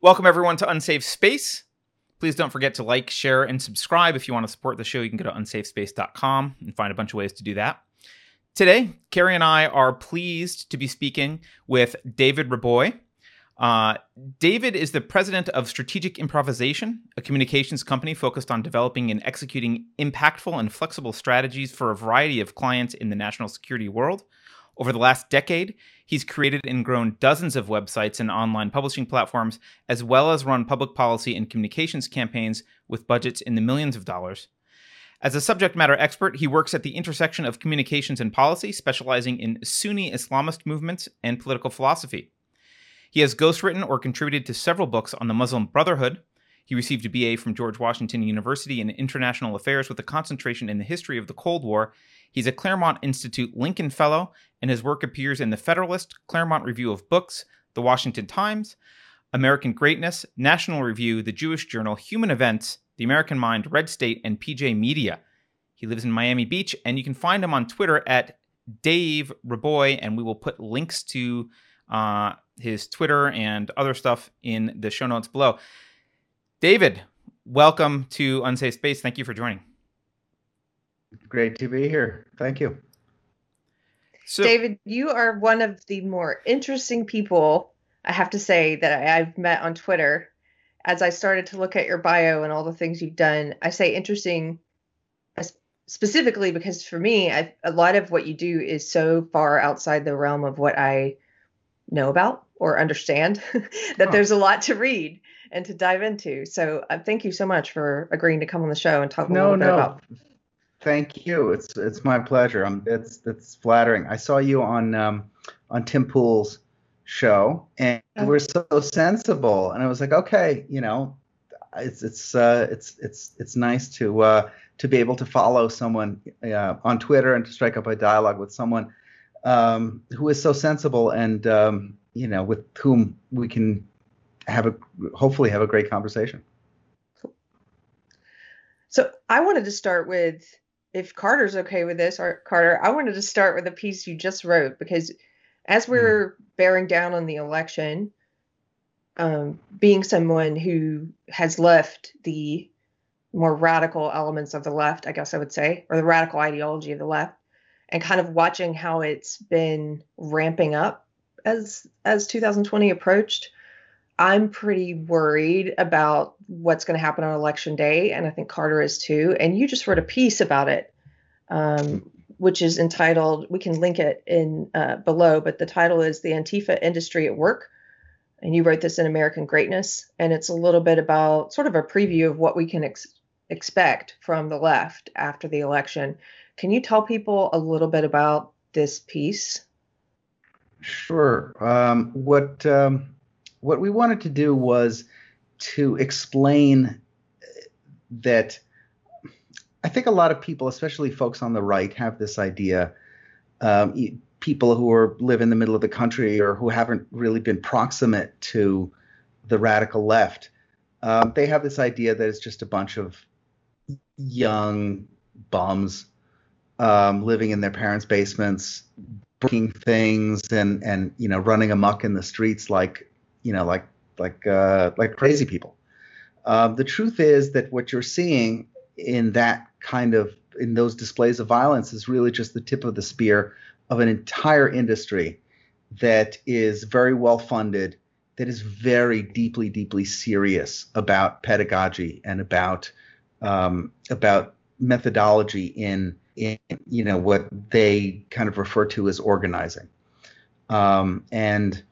Welcome, everyone, to Unsafe Space. Please don't forget to like, share, and subscribe. If you want to support the show, you can go to unsafespace.com and find a bunch of ways to do that. Today, Keri and I are pleased to be speaking with David Reaboi. Uh, David is the president of Strategic Improvisation, a communications company focused on developing and executing impactful and flexible strategies for a variety of clients in the national security world. Over the last decade, he's created and grown dozens of websites and online publishing platforms, as well as run public policy and communications campaigns with budgets in the millions of dollars. As a subject matter expert, he works at the intersection of communications and policy, specializing in Sunni Islamist movements and political philosophy. He has ghostwritten or contributed to several books on the Muslim Brotherhood. He received a BA from George Washington University in International Affairs with a concentration in the history of the Cold War. He's a Claremont Institute Lincoln Fellow, and his work appears in the Federalist, Claremont Review of Books, the Washington Times, American Greatness, National Review, the Jewish Journal, Human Events, the American Mind, Red State, and PJ Media. He lives in Miami Beach, and you can find him on Twitter at Dave Reaboi, and we will put links to uh, his Twitter and other stuff in the show notes below. David, welcome to Unsafe Space. Thank you for joining. Great to be here. Thank you. So, David, you are one of the more interesting people, I have to say, that I've met on Twitter. As I started to look at your bio and all the things you've done, I say interesting specifically because for me, I, a lot of what you do is so far outside the realm of what I know about or understand that there's a lot to read and to dive into. So uh, thank you so much for agreeing to come on the show and talk a no, little bit no. about. Thank you. It's it's my pleasure. Um, it's it's flattering. I saw you on um, on Tim Pool's show, and you were so sensible. And I was like, okay, you know, it's it's uh, it's it's it's nice to uh, to be able to follow someone uh, on Twitter and to strike up a dialogue with someone um, who is so sensible and um, you know with whom we can have a hopefully have a great conversation. So I wanted to start with if Carter's okay with this, or Carter, I wanted to start with a piece you just wrote because as we're mm. bearing down on the election, um, being someone who has left the more radical elements of the left, I guess I would say, or the radical ideology of the left, and kind of watching how it's been ramping up as as 2020 approached i'm pretty worried about what's going to happen on election day and i think carter is too and you just wrote a piece about it um, which is entitled we can link it in uh, below but the title is the antifa industry at work and you wrote this in american greatness and it's a little bit about sort of a preview of what we can ex- expect from the left after the election can you tell people a little bit about this piece? Sure. Um, what um, what we wanted to do was to explain that I think a lot of people, especially folks on the right, have this idea. Um, people who are live in the middle of the country or who haven't really been proximate to the radical left, um, they have this idea that it's just a bunch of young bums um, living in their parents' basements, breaking things, and and you know running amuck in the streets like you know like like uh, like crazy people. Uh, the truth is that what you're seeing in that kind of in those displays of violence is really just the tip of the spear of an entire industry that is very well funded, that is very deeply, deeply serious about pedagogy and about um, about methodology in in you know what they kind of refer to as organizing. Um, and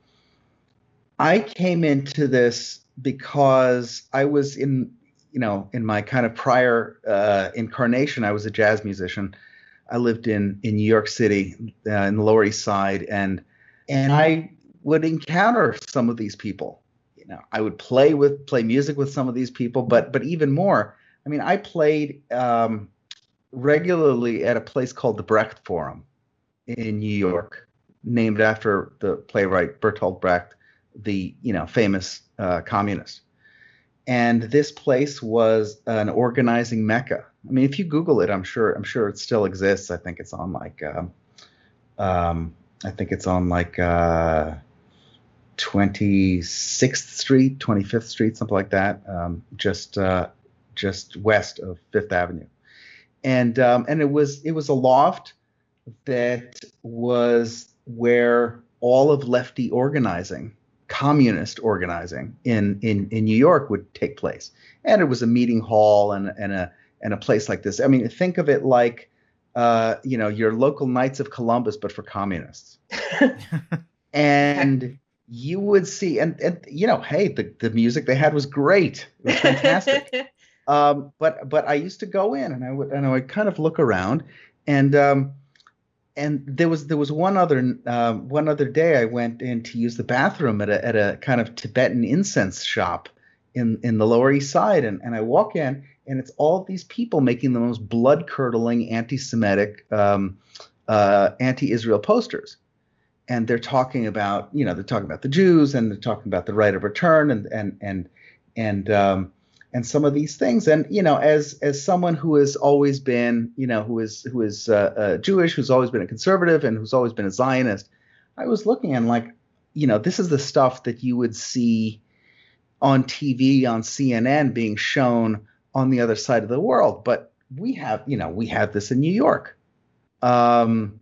I came into this because I was in you know in my kind of prior uh, incarnation, I was a jazz musician. I lived in in New York City uh, in the Lower East Side, and and I would encounter some of these people. You know, I would play with play music with some of these people, but but even more, I mean, I played um, regularly at a place called the Brecht Forum in New York, named after the playwright Bertolt Brecht, the you know famous uh, communist. And this place was an organizing mecca. I mean, if you Google it, I'm sure I'm sure it still exists. I think it's on like um, um, I think it's on like uh, 26th Street, 25th Street, something like that, um, just uh, just west of Fifth Avenue, and um, and it was it was a loft that was where all of lefty organizing, communist organizing in in in New York would take place, and it was a meeting hall and and a and a place like this. I mean, think of it like uh, you know your local Knights of Columbus, but for communists. and you would see, and and you know, hey, the the music they had was great, it was fantastic. um, but but I used to go in and I would and I would kind of look around, and um, and there was there was one other uh, one other day I went in to use the bathroom at a at a kind of Tibetan incense shop in in the Lower East Side, and and I walk in and it's all these people making the most blood curdling anti-Semitic, um, uh, anti-Israel posters, and they're talking about you know they're talking about the Jews and they're talking about the right of return and and and and um, and some of these things. And you know, as as someone who has always been, you know, who is who is uh, uh, Jewish, who's always been a conservative, and who's always been a Zionist, I was looking and like, you know, this is the stuff that you would see on TV on CNN being shown on the other side of the world. But we have, you know, we have this in New York. Um,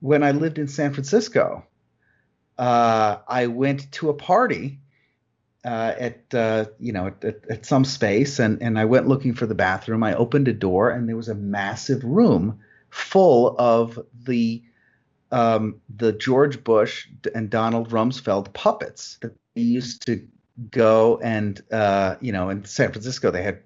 when I lived in San Francisco, uh, I went to a party uh, at uh, you know at, at, some space, and and I went looking for the bathroom. I opened a door, and there was a massive room full of the um, the George Bush and Donald Rumsfeld puppets that they used to go and uh, you know in San Francisco they had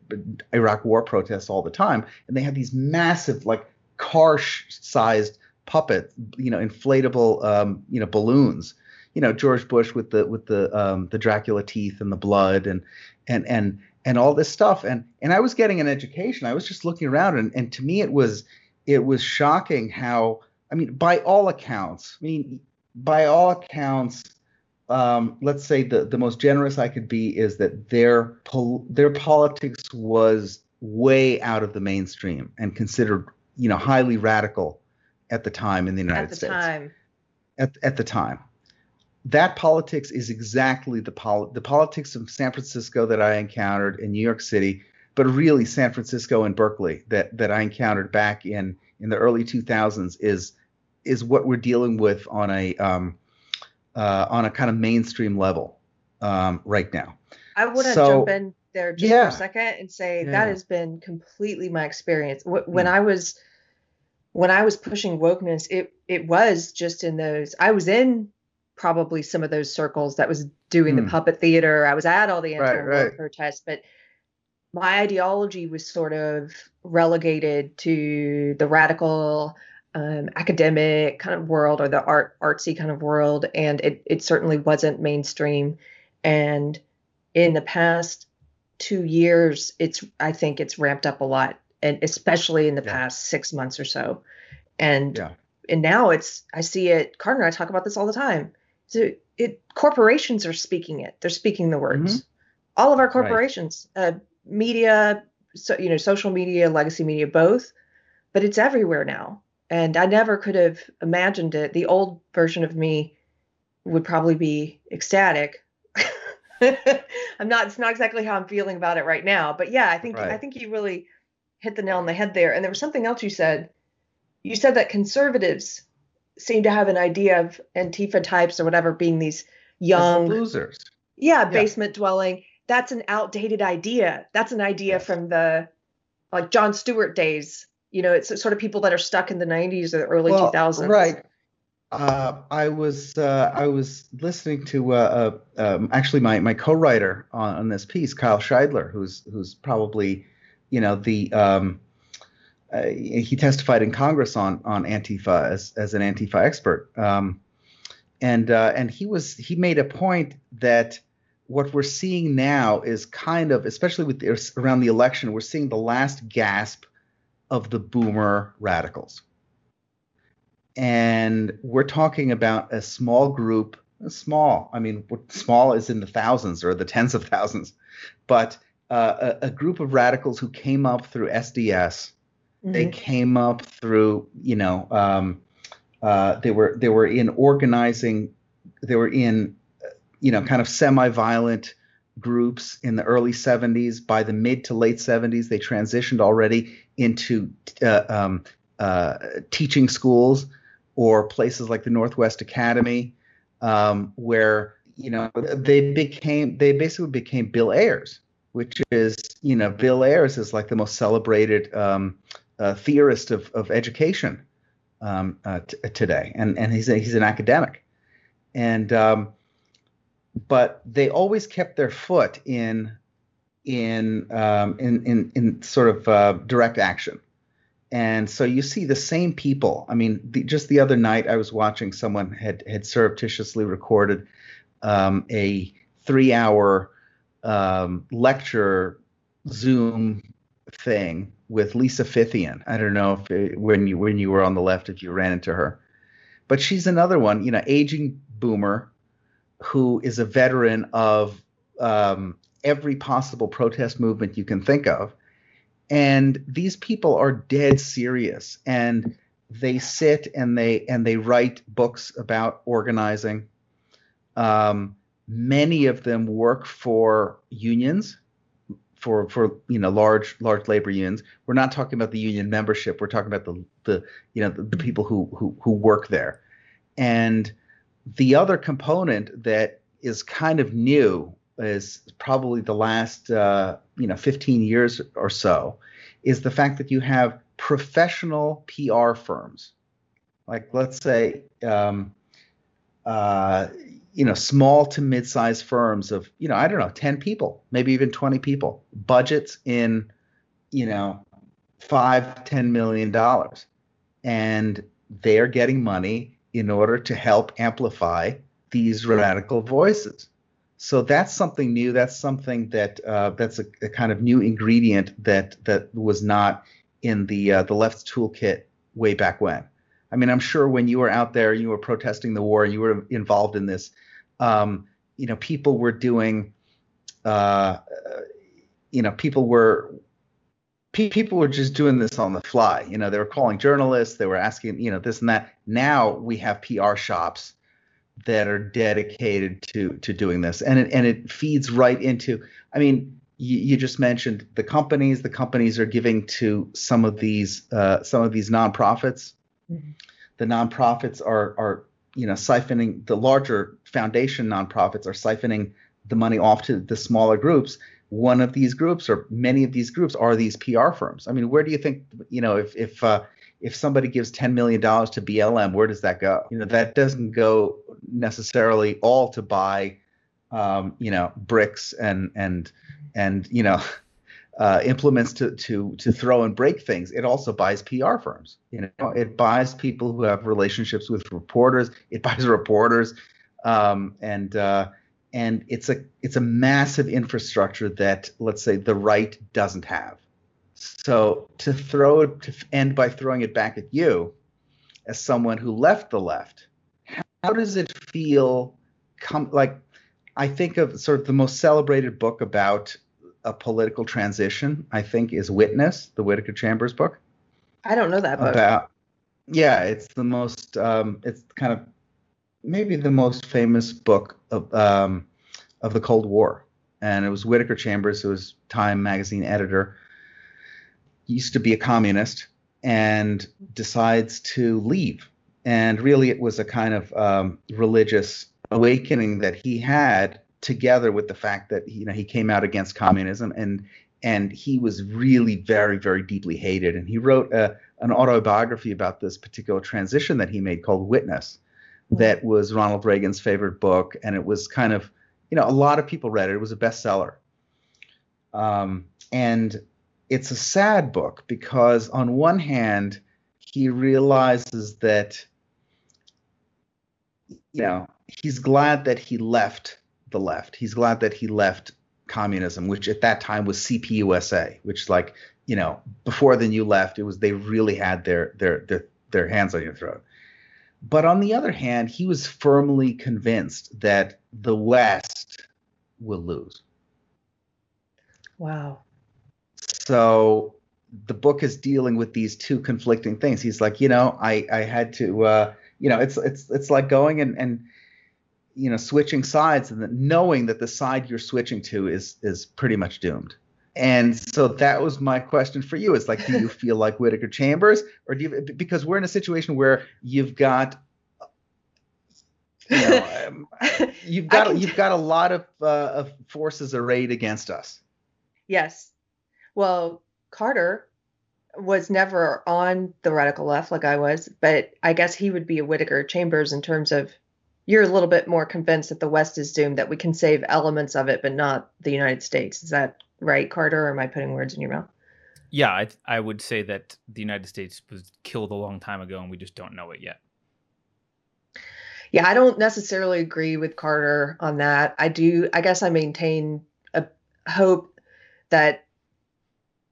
Iraq War protests all the time, and they had these massive like car-sized puppet, you know, inflatable um, you know balloons you know George Bush with the with the um, the Dracula teeth and the blood and and and and all this stuff and and I was getting an education. I was just looking around and and to me it was it was shocking how I mean by all accounts I mean by all accounts um, let's say the the most generous I could be is that their pol- their politics was way out of the mainstream and considered you know highly radical at the time in the United at the States. Time. At at the time that politics is exactly the pol- the politics of San Francisco that I encountered in New York City, but really San Francisco and Berkeley that that I encountered back in in the early 2000s is is what we're dealing with on a um, uh, on a kind of mainstream level um, right now. I want to so, jump in there just yeah. for a second and say yeah. that has been completely my experience. When mm. I was when I was pushing wokeness, it it was just in those. I was in probably some of those circles that was doing the hmm. puppet theater. I was at all the anti right, right. protests, but my ideology was sort of relegated to the radical um, academic kind of world or the art artsy kind of world, and it it certainly wasn't mainstream. And in the past two years, it's I think it's ramped up a lot, and especially in the yeah. past six months or so. And yeah. and now it's I see it. Carter and I talk about this all the time so it corporations are speaking it. They're speaking the words. Mm-hmm. All of our corporations, right. uh, media, so you know, social media, legacy media, both. But it's everywhere now, and I never could have imagined it. The old version of me would probably be ecstatic. I'm not. It's not exactly how I'm feeling about it right now. But yeah, I think right. I think you really hit the nail on the head there. And there was something else you said. You said that conservatives seem to have an idea of Antifa types or whatever being these young losers. Yeah, basement yeah. dwelling. That's an outdated idea. That's an idea yes. from the like Jon Stewart days. You know, it's sort of people that are stuck in the 90s or the early well, 2000s. Right. Uh, I was uh, I was listening to uh, uh um, actually my my co-writer on, on, this piece, Kyle Shideler, who's who's probably you know the um, uh, he testified in Congress on on Antifa as as an Antifa expert, um, and uh, and he was he made a point that what we're seeing now is kind of, especially with the, around the election, we're seeing the last gasp of the boomer radicals, and we're talking about a small group, small. I mean, small is in the thousands or the tens of thousands, but uh, a, a group of radicals who came up through SDS Mm-hmm. They came up through, you know, um, uh, they were they were in organizing, they were in you know, kind of semi-violent groups in the early 70s. By the mid to late 70s, they transitioned already into uh, um, uh, teaching schools or places like the Northwest Academy, um, where you know they became they basically became Bill Ayers, which is you know Bill Ayers is like the most celebrated um, uh, theorist of of education um, uh, t- today, and and he's a, he's an academic, and um, but they always kept their foot in in um, in, in in sort of uh, direct action. And so you see the same people. I mean, the, just the other night, I was watching someone had had surreptitiously recorded um, a three-hour um, lecture Zoom thing with Lisa Fithian. I don't know if it, when you when you were on the left, if you ran into her, but she's another one. You know, aging boomer who is a veteran of um, every possible protest movement you can think of. And these people are dead serious and they sit and they and they write books about organizing. Um, many of them work for unions, for for you know large large labor unions. We're not talking about the union membership. We're talking about the the you know the, the people who who who work there, and the other component that is kind of new is probably the last uh, you know 15 years or so is the fact that you have professional PR firms, like let's say um, uh, you know small to mid-sized firms of you know I don't know 10 people, maybe even 20 people, budgets in you know five 10 million dollars, and they are getting money in order to help amplify these radical voices. So that's something new. That's something that uh, that's a, a, kind of new ingredient that that was not in the uh, the left's toolkit way back when. I mean, I'm sure when you were out there, you were protesting the war, you were involved in this. Um, you know, people were doing. Uh, you know, people were people were just doing this on the fly. You know, they were calling journalists, they were asking, you know, this and that. Now we have PR shops that are dedicated to to doing this, and it and it feeds right into. I mean, you, you just mentioned the companies. The companies are giving to some of these uh, some of these nonprofits. Mm-hmm. The nonprofits are are you know siphoning the larger foundation nonprofits are siphoning the money off to the smaller groups one of these groups or many of these groups are these PR firms. I mean, where do you think, you know, if if uh, if somebody gives $10 million to BLM, where does that go? You know, that doesn't go necessarily all to buy, um, you know, bricks and and and you know, uh, implements to to to throw and break things. It also buys PR firms. You know, it buys people who have relationships with reporters. It buys reporters, um, and uh, and it's a it's a massive infrastructure that let's say the right doesn't have. So to throw to end by throwing it back at you, as someone who left the left, how does it feel? Come like I think of sort of the most celebrated book about a political transition. I think is Witness, the Whittaker Chambers book. I don't know that book. About yeah, it's the most. Um, it's kind of maybe the most famous book of um, of the Cold War, and it was Whittaker Chambers, who was Time magazine editor. He used to be a communist and decides to leave. And really, it was a kind of um, religious awakening that he had, together with the fact that you know he came out against communism and and he was really very very deeply hated. And he wrote a, an autobiography about this particular transition that he made called Witness that was Ronald Reagan's favorite book, and it was kind of, you know, a lot of people read it. It was a bestseller. Um, and it's a sad book because, on one hand, he realizes that, you know, he's glad that he left the left. He's glad that he left communism, which at that time was CPUSA, which like, you know, before the new left, it was they really had their their their, their hands on your throat. But on the other hand, he was firmly convinced that the West will lose. Wow. So the book is dealing with these two conflicting things. He's like, you know, I I had to, uh, you know, it's it's it's like going and and you know switching sides and knowing that the side you're switching to is is pretty much doomed. And so that was my question for you. It's like, do you feel like Whittaker Chambers, or do you? Because we're in a situation where you've got, you know, um, you've got you've got a lot of, uh, of forces arrayed against us. Yes. Well, Carter was never on the radical left like I was, but I guess he would be a Whittaker Chambers in terms of you're a little bit more convinced that the West is doomed, that we can save elements of it, but not the United States. Is that right, Carter? Or am I putting words in your mouth? Yeah, I, I would say that the United States was killed a long time ago, and we just don't know it yet. Yeah, I don't necessarily agree with Carter on that. I do. I guess I maintain a hope that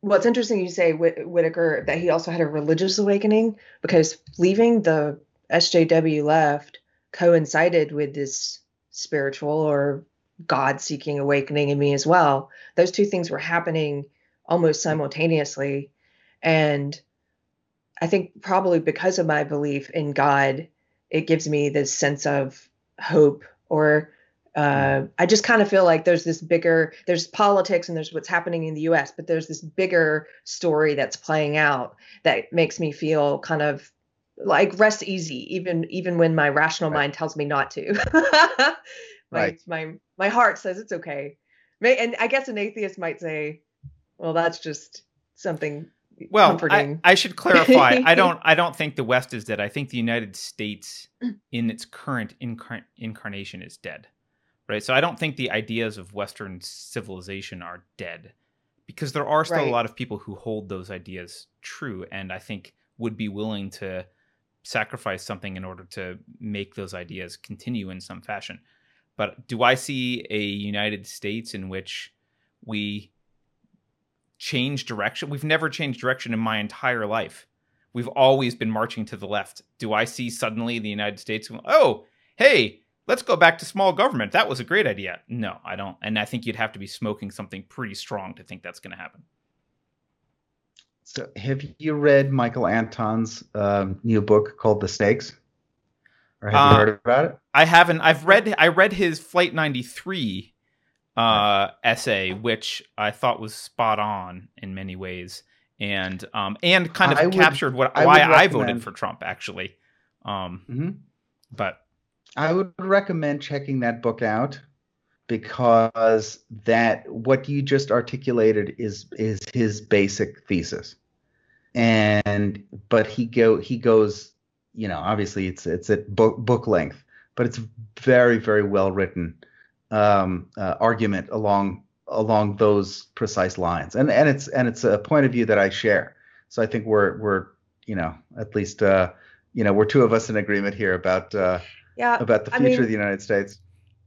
what's interesting you say Whit- Whittaker that he also had a religious awakening because leaving the SJW left coincided with this spiritual or God seeking awakening in me as well. Those two things were happening almost simultaneously. And I think probably because of my belief in God, it gives me this sense of hope or uh, I just kind of feel like there's this bigger, there's politics and there's what's happening in the US, but there's this bigger story that's playing out that makes me feel kind of like rest easy, even even when my rational right. mind tells me not to. my, right. my my heart says it's okay. And I guess an atheist might say, well, that's just something well I, I, should clarify i don't i don't think the west is dead i think the united states in its current incar- incarnation is dead right? So I don't think the ideas of Western civilization are dead because there are still right. a lot of people who hold those ideas true and I think would be willing to sacrifice something in order to make those ideas continue in some fashion. But do I see a United States in which we change direction? We've never changed direction in my entire life. We've always been marching to the left. Do I see suddenly the United States? Oh, hey, let's go back to small government. That was a great idea. No, I don't. And I think you'd have to be smoking something pretty strong to think that's going to happen. So, have you read Michael Anton's um, new book called The Stakes? Or have uh, you heard about it? I haven't. I've read. I read his Flight 93 uh, essay, which I thought was spot on in many ways, and um, and kind of I captured would, what I why I voted for Trump actually. Um, mm-hmm. But I would recommend checking that book out because that what you just articulated is is his basic thesis. And but he go he goes, you know, obviously it's it's at book book length, but it's very very well written um, uh, argument along along those precise lines. And and it's and it's a point of view that I share. So I think we're we're you know at least uh, you know we're two of us in agreement here about uh, yeah about the future I mean, of the United States?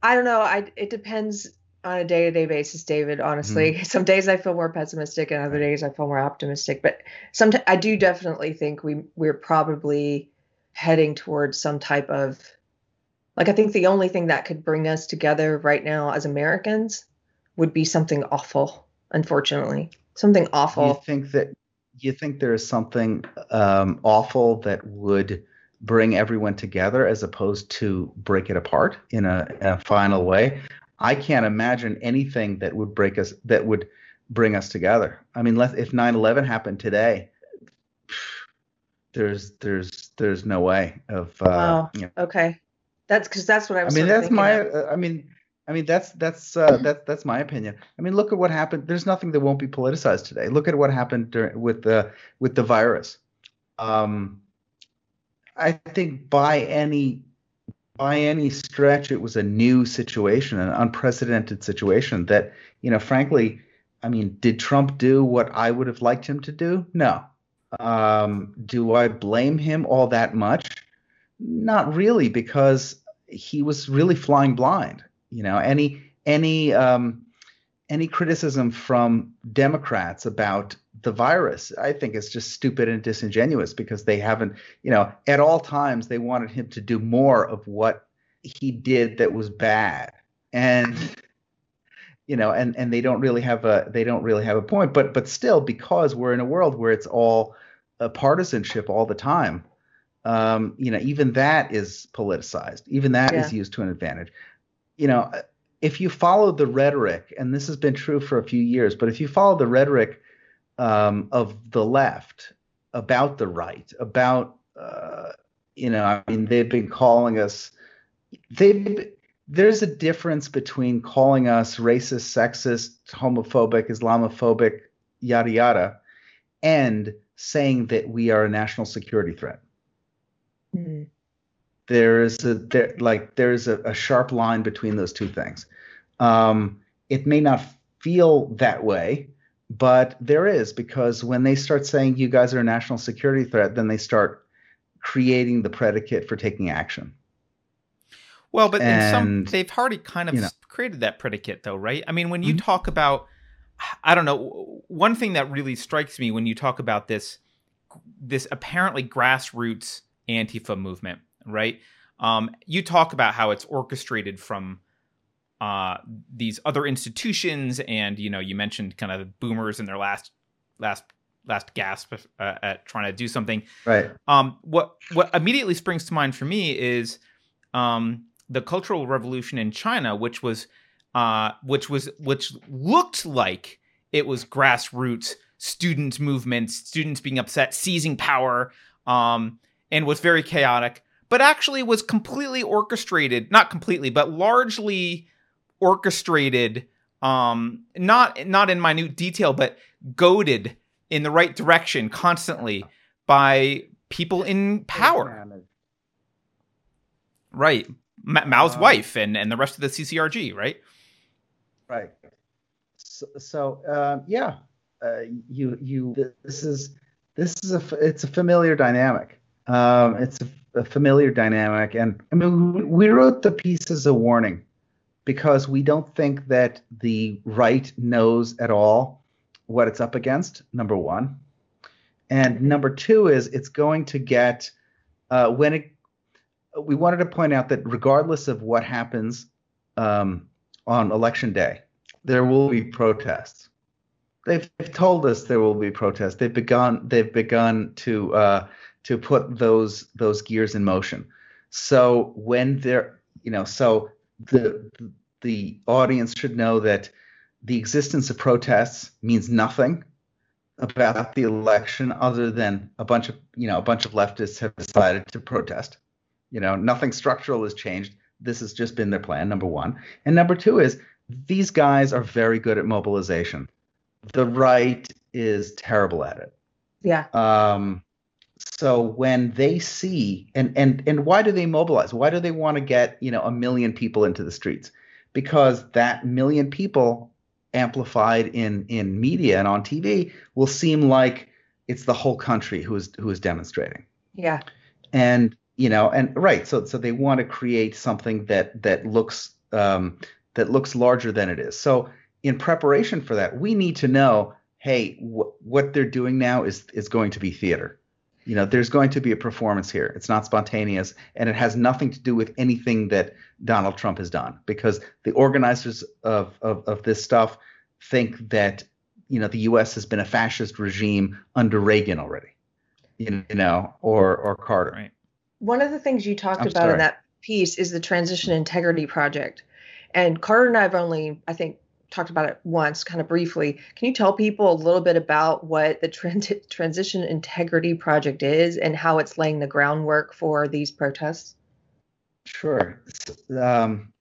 I don't know. I it depends on a day to day basis, David. Honestly, mm-hmm. some days I feel more pessimistic, and other days I feel more optimistic. But sometimes I do definitely think we we're probably heading towards some type of like I think the only thing that could bring us together right now as Americans would be something awful. Unfortunately, something awful. You think that you think there is something um, awful that would bring everyone together as opposed to break it apart in a, a final way. I can't imagine anything that would break us that would bring us together. I mean, if 9/11 happened today, there's there's there's no way of. Uh, wow. You know. Okay, that's because that's what I was. I mean, that's my. Uh, I mean, I mean that's that's uh, that's that's my opinion. I mean, look at what happened. There's nothing that won't be politicized today. Look at what happened during, with the with the virus. Um, I think by any by any stretch, it was a new situation, an unprecedented situation that, you know, frankly, I mean, did Trump do what I would have liked him to do? No. Um, do I blame him all that much? Not really, because he was really flying blind. You know, any any um, any criticism from Democrats about the virus, I think is just stupid and disingenuous because they haven't, you know, at all times they wanted him to do more of what he did that was bad. And you know, and and they don't really have a they don't really have a point, but but still because we're in a world where it's all a partisanship all the time. Um, you know, even that is politicized. Even that yeah. is used to an advantage. you know, if you follow the rhetoric, and this has been true for a few years, but if you follow the rhetoric um, of the left about the right, about uh, you know, I mean, they've been calling us. They there's a difference between calling us racist, sexist, homophobic, Islamophobic, yada yada, and saying that we are a national security threat. Mm-hmm there is a there like there's a, a sharp line between those two things. Um, it may not feel that way, but there is because when they start saying you guys are a national security threat, then they start creating the predicate for taking action. Well, but and, in some they've already kind of you know, created that predicate though, right? I mean, when you mm-hmm. talk about I don't know, one thing that really strikes me when you talk about this this apparently grassroots Antifa movement right? Um, you talk about how it's orchestrated from uh, these other institutions, and you know, you mentioned kind of boomers in their last last last gasp uh, at trying to do something. Right. Um, what what immediately springs to mind for me is um, the Cultural Revolution in China, which was uh, which was which looked like it was grassroots student movements, students being upset, seizing power, um, and was very chaotic but actually was completely orchestrated, not completely, but largely orchestrated um not not in minute detail but goaded in the right direction constantly by people in power. Right. Ma- Mao's uh, wife and and the rest of the CCRG, right? Right. So, so uh, yeah, uh, you you this is this is a it's a familiar dynamic. Um, it's a a familiar dynamic. And I mean, we wrote the piece as a warning because we don't think that the right knows at all what it's up against, number one. And number two is it's going to get, uh, when it, we wanted to point out that regardless of what happens um, on election day, there will be protests. They've, they've, told us there will be protests. They've begun. They've begun to uh, to put those those gears in motion. So when they're you know so the the audience should know that the existence of protests means nothing about the election other than a bunch of you know a bunch of leftists have decided to protest. You know, nothing structural has changed. This has just been their plan, number one. And number two is these guys are very good at mobilization. The right is terrible at it. Yeah. Um, so when they see and and and why do they mobilize? Why do they want to get you know a million people into the streets? Because that million people amplified in in media and on tv will seem like it's the whole country who is who is demonstrating. Yeah. And you know and right so so they want to create something that that looks um that looks larger than it is. So in preparation for that we need to know hey wh- what they're doing now is is going to be theater you know there's going to be a performance here. It's not spontaneous and it has nothing to do with anything that donald trump has done because the organizers of, of, of this stuff think that you know the us has been a fascist regime under reagan already you know or or carter. Right. One of the things you talked I'm about sorry. in that piece is the transition integrity project. And carter and i've only i think talked about it once, kind of briefly. Can you tell people a little bit about what the trans- Transition Integrity Project is and how it's laying the groundwork for these protests? Sure. Um,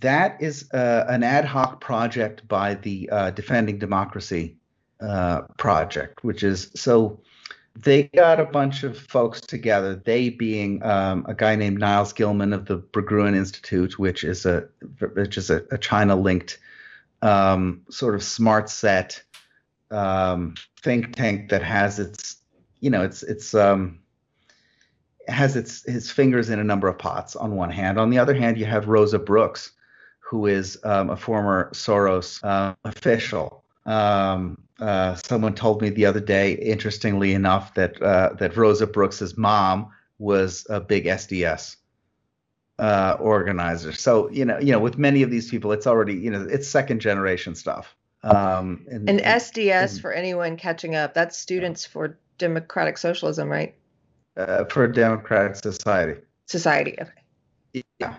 that is uh, an ad hoc project by the uh, Defending Democracy uh, project, which is so they got a bunch of folks together. They being um, a guy named Nils Gilman of the Berggruen Institute, which is a which is a, a China-linked um, sort of smart set um, think tank that has its, you know, it's it's um, has its his fingers in a number of pots. On one hand, on the other hand, you have Rosa Brooks, who is um, a former Soros uh, official. Um, uh, someone told me the other day, interestingly enough, that uh, that Rosa Brooks's mom was a big SDS uh, organizer. So you know, you know, with many of these people, it's already you know, it's second generation stuff. Um, and, and SDS and, for anyone catching up, that's Students for Democratic Socialism, right? Uh, for a democratic society. Society, okay. Yeah.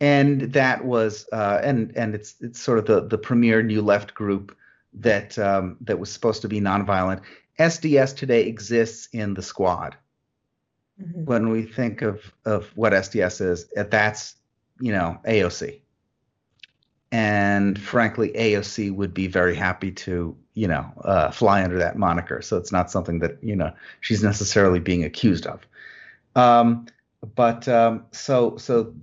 and that was uh, and and it's it's sort of the the premier new left group that um, that was supposed to be nonviolent. SDS today exists in the squad. Mm-hmm. When we think of of what SDS is, that's you know AOC, and frankly, AOC would be very happy to you know uh, fly under that moniker. So it's not something that you know she's necessarily being accused of. Um, but um, so so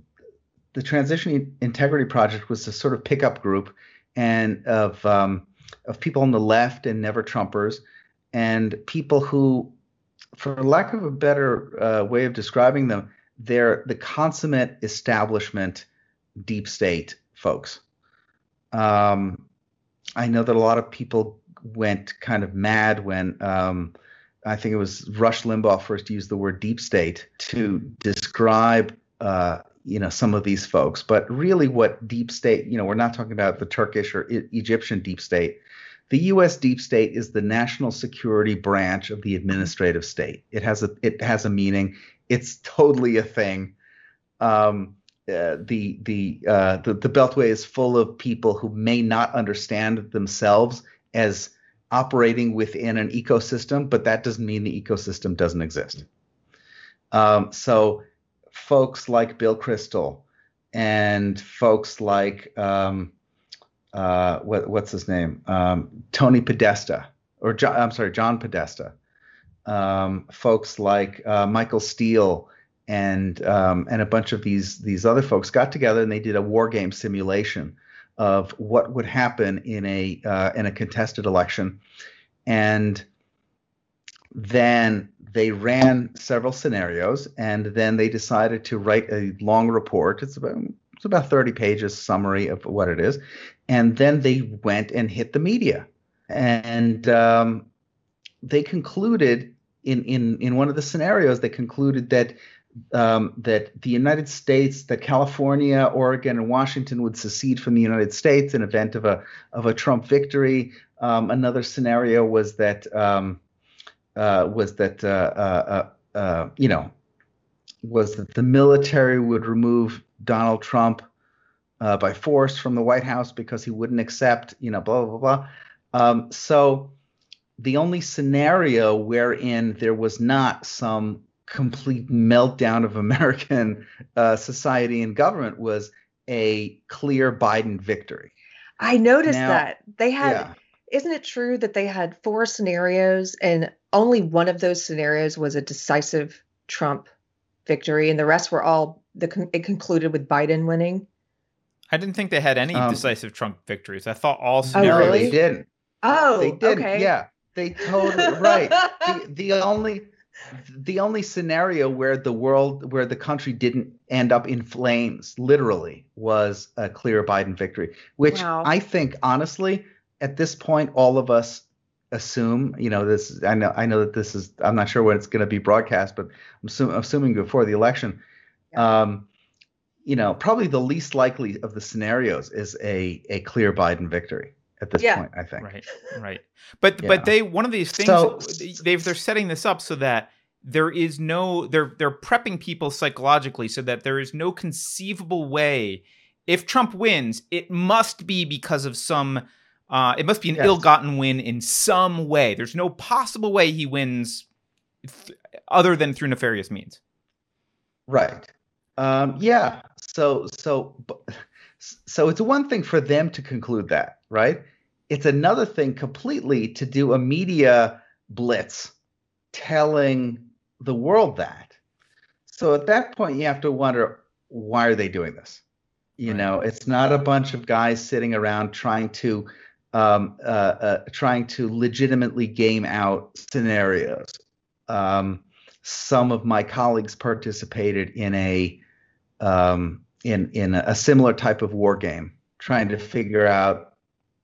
the Transition Integrity Project was a sort of pickup group and of um, of people on the left and never Trumpers and people who, for lack of a better uh, way of describing them, they're the consummate establishment deep state folks. Um, I know that a lot of people went kind of mad when um, I think it was Rush Limbaugh first used the word deep state to describe uh, you know some of these folks but really what deep state you know we're not talking about the turkish or e- egyptian deep state the us deep state is the national security branch of the administrative state. It has a it has a meaning. It's totally a thing. Um, uh, the the, uh, the the beltway is full of people who may not understand themselves as operating within an ecosystem but that doesn't mean the ecosystem doesn't exist. Um, so folks like Bill Kristol and folks like um, uh, what, what's his name, um, Tony Podesta, or John, I'm sorry, John Podesta, um, folks like uh, Michael Steele and um, and a bunch of these these other folks got together and they did a war game simulation of what would happen in a uh, in a contested election, and then they ran several scenarios and then they decided to write a long report. It's about it's about 30 pages summary of what it is, and then they went and hit the media, and um, they concluded in in in one of the scenarios they concluded that um, that the United States, that California, Oregon, and Washington would secede from the United States in event of a of a Trump victory. Um, another scenario was that um, uh, was that uh, uh, uh, uh, you know was that the military would remove Donald Trump uh, by force from the White House because he wouldn't accept you know blah blah blah. Um, so the only scenario wherein there was not some complete meltdown of American society and government was a clear Biden victory. I noticed now, that they had. Yeah. Isn't it true that they had four scenarios and only one of those scenarios was a decisive Trump victory, and the rest were all the it concluded with Biden winning. I didn't think they had any um, decisive Trump victories. I thought all scenarios. Oh, really? They didn't. Oh, they did. Okay. Yeah, they totally right. The, the only the only scenario where the world where the country didn't end up in flames literally was a clear Biden victory, which wow. I think honestly at this point all of us assume, you know, this. I know, I know that this is. I'm not sure when it's going to be broadcast, but I'm assume, assuming before the election. Um, you know, probably the least likely of the scenarios is a a clear Biden victory at this yeah. point. I think. Right. Right. But yeah. but they one of these things so, they they're setting this up so that there is no they're they're prepping people psychologically so that there is no conceivable way if Trump wins, it must be because of some uh, it must be an yes. ill-gotten win in some way. There's no possible way he wins th- other than through nefarious means. Right. Um, yeah. So so so it's one thing for them to conclude that, right? It's another thing completely to do a media blitz telling the world that. So at that point, you have to wonder why are they doing this? You right. know, it's not a bunch of guys sitting around trying to um, uh, uh, trying to legitimately game out scenarios. Um, some of my colleagues participated in a um, in in a similar type of war game, trying to figure out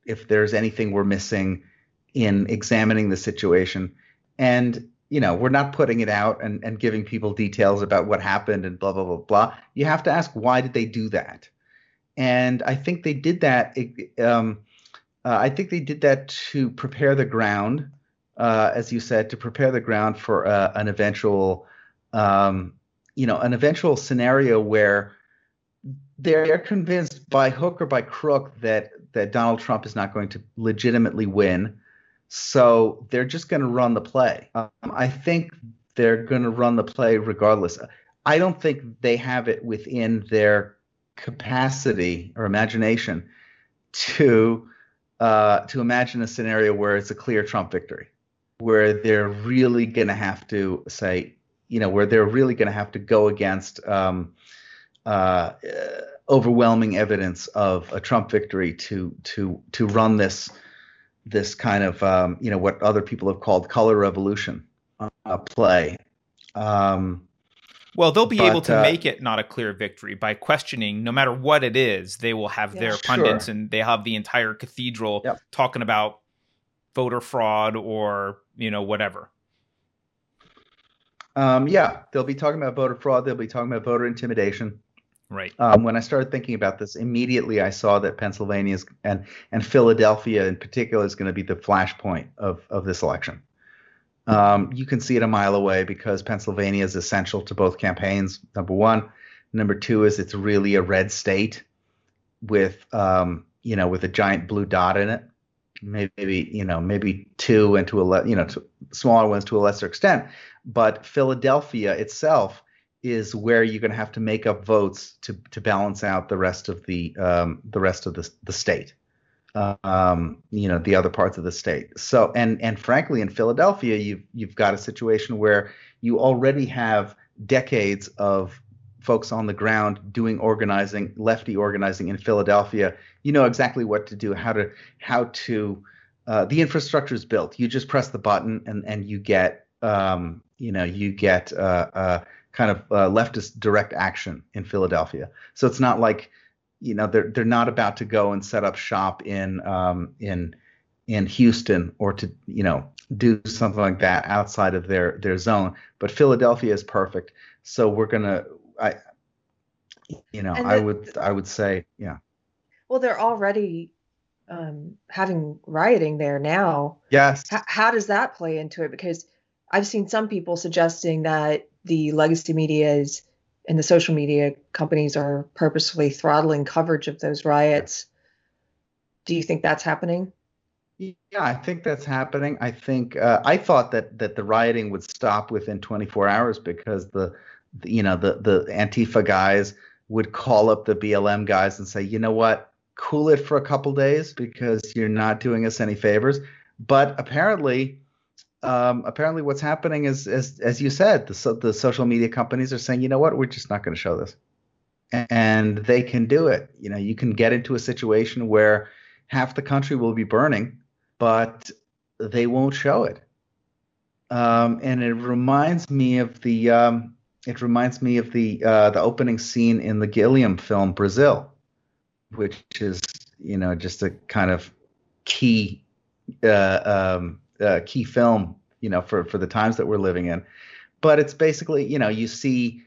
if there's anything we're missing in examining the situation. And you know, we're not putting it out and, and giving people details about what happened and blah blah blah blah. You have to ask why did they do that? And I think they did that. Um, uh, I think they did that to prepare the ground, uh, as you said, to prepare the ground for uh, an eventual, um, you know, an eventual scenario where they're convinced by hook or by crook that that Donald Trump is not going to legitimately win. So they're just going to run the play. Um, I think they're going to run the play regardless. I don't think they have it within their capacity or imagination to uh, to imagine a scenario where it's a clear Trump victory, where they're really going to have to say, you know, where they're really going to have to go against um, uh, overwhelming evidence of a Trump victory to to to run this this kind of um, you know what other people have called color revolution uh, play. Um, well, they'll be but, able to uh, make it not a clear victory by questioning, no matter what it is. They will have yeah, their sure. pundits, and they have the entire cathedral yep. talking about voter fraud or you know whatever. Um, yeah, they'll be talking about voter fraud. They'll be talking about voter intimidation. Right. Um, when I started thinking about this, immediately I saw that Pennsylvania is, and and Philadelphia in particular is going to be the flashpoint of of this election. Um, you can see it a mile away because Pennsylvania is essential to both campaigns. Number one. Number two is it's really a red state with um, you know with a giant blue dot in it. Maybe you know maybe two and to a le- you know to smaller ones to a lesser extent. But Philadelphia itself is where you're going to have to make up votes to to balance out the rest of the um, the rest of the the state um, you know the other parts of the state. So and and frankly, in Philadelphia, you've you've got a situation where you already have decades of folks on the ground doing organizing, lefty organizing in Philadelphia. You know exactly what to do, how to how to uh, the infrastructure is built. You just press the button and and you get um, you know you get uh, uh, kind of uh, leftist direct action in Philadelphia. So it's not like you know they're they're not about to go and set up shop in um, in in Houston or to you know do something like that outside of their their zone. But Philadelphia is perfect, so we're gonna I you know the, I would I would say yeah. Well, they're already um, having rioting there now. Yes. H- how does that play into it? Because I've seen some people suggesting that the legacy media is and the social media companies are purposefully throttling coverage of those riots. Do you think that's happening? Yeah, I think that's happening. I think uh, I thought that that the rioting would stop within 24 hours because the, the, you know the the Antifa guys would call up the BLM guys and say, you know what, cool it for a couple days because you're not doing us any favors. But apparently, um, apparently what's happening is, as as you said, the so, the social media companies are saying, you know what, we're just not going to show this, and they can do it. You know, you can get into a situation where half the country will be burning, but they won't show it. Um, and it reminds me of the um, it reminds me of the uh, the opening scene in the Gilliam film Brazil, which is you know just a kind of key uh, um, uh, key film, you know, for for the times that we're living in. But it's basically, you know, you see,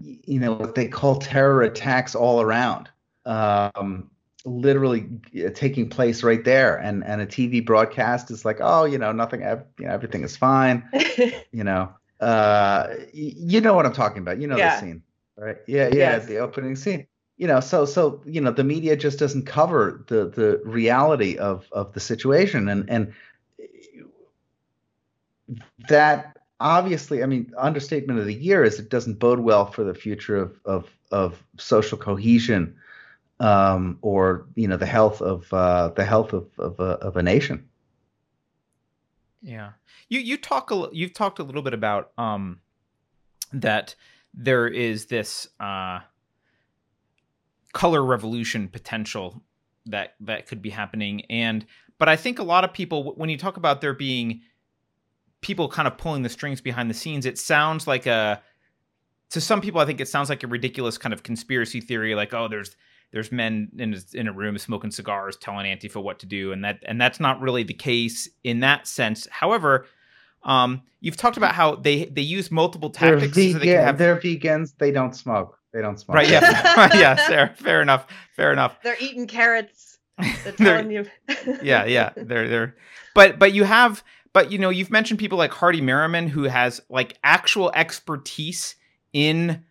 you know, what they call terror attacks all around, um, literally taking place right there, and and a TV broadcast is like, oh, you know, nothing, you know, everything is fine, you know. Uh, you know what I'm talking about. You know yeah. the scene, right? Yeah, yeah, yes. the opening scene you know so so you know the media just doesn't cover the the reality of of the situation and and that obviously, I mean, understatement of the year is it doesn't bode well for the future of of, of social cohesion um, or you know the health of uh, the health of of a, of a nation. Yeah, you you talk a you've talked a little bit about um, that there is this uh, color revolution potential that that could be happening, and but I think a lot of people when you talk about there being people kind of pulling the strings behind the scenes, it sounds like a to some people I think it sounds like a ridiculous kind of conspiracy theory like oh there's there's men in a, in a room smoking cigars telling Antifa what to do and that and that's not really the case in that sense. However, um, you've talked about how they they use multiple tactics. They're, vegan, so they have... they're vegans. They don't smoke. They don't smoke. Right. Yeah. yeah. Fair. Fair enough. Fair enough. They're eating carrots. They're telling you. yeah. Yeah. They're they're. But but you have but you know, you've mentioned people like Hardy Merriman who has like actual expertise in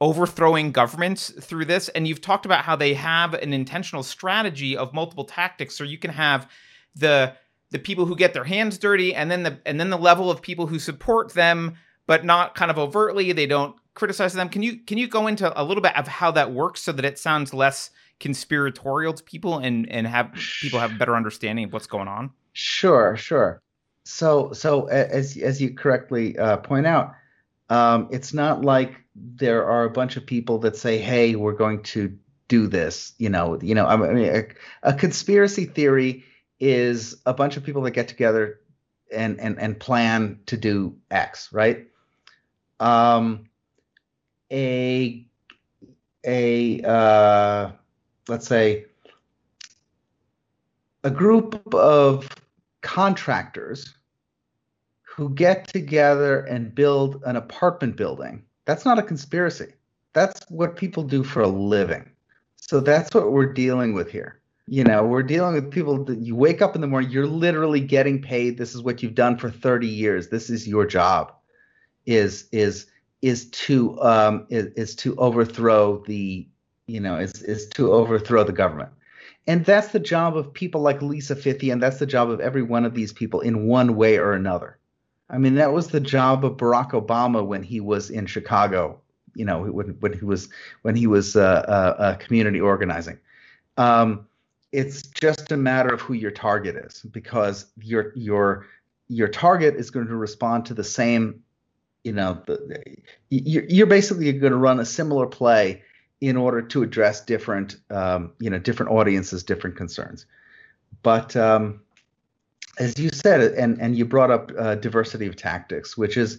overthrowing governments through this. And you've talked about how they have an intentional strategy of multiple tactics. So you can have the the people who get their hands dirty and then the and then the level of people who support them but not kind of overtly. They don't criticize them. Can you can you go into a little bit of how that works so that it sounds less conspiratorial to people and and have people have a better understanding of what's going on sure sure so so as as you correctly uh, point out um, it's not like there are a bunch of people that say, "Hey, we're going to do this." You know, you know. I mean, a, a conspiracy theory is a bunch of people that get together and and and plan to do X, right? Um, a a uh, let's say a group of contractors who get together and build an apartment building. That's not a conspiracy. That's what people do for a living. So that's what we're dealing with here. You know, we're dealing with people that you wake up in the morning, you're literally getting paid. This is what you've done for 30 years. This is your job. Is is is to um is, is to overthrow the you know is is to overthrow the government. And that's the job of people like Lisa Fithian, and that's the job of every one of these people in one way or another. I mean, that was the job of Barack Obama when he was in Chicago. You know, when, when he was when he was uh, uh, uh, community organizing. Um, it's just a matter of who your target is, because your your your target is going to respond to the same. You know, the, you're, you're basically going to run a similar play in order to address different, um, you know, different audiences, different concerns. But um, as you said, and and you brought up uh, diversity of tactics, which is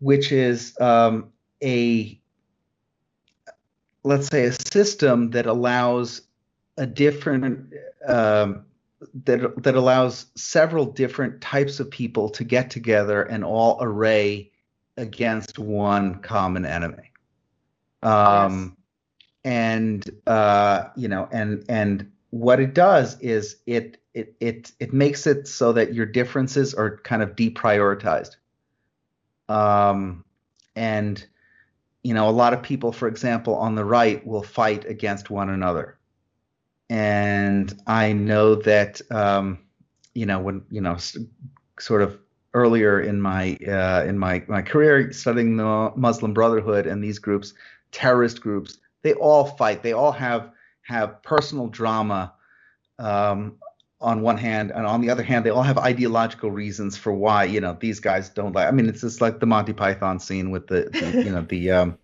which is um, a let's say a system that allows a different um, that that allows several different types of people to get together and all array against one common enemy. Um, yes. And uh, you know, and and what it does is it it it it makes it so that your differences are kind of deprioritized. Um, and you know, a lot of people, for example, on the right will fight against one another. And I know that um, you know when you know sort of earlier in my uh, in my my career studying the Muslim Brotherhood and these groups, terrorist groups, they all fight. They all have have personal drama um, on one hand, and on the other hand, they all have ideological reasons for why you know these guys don't like. I mean, it's just like the Monty Python scene with the, the you know the um,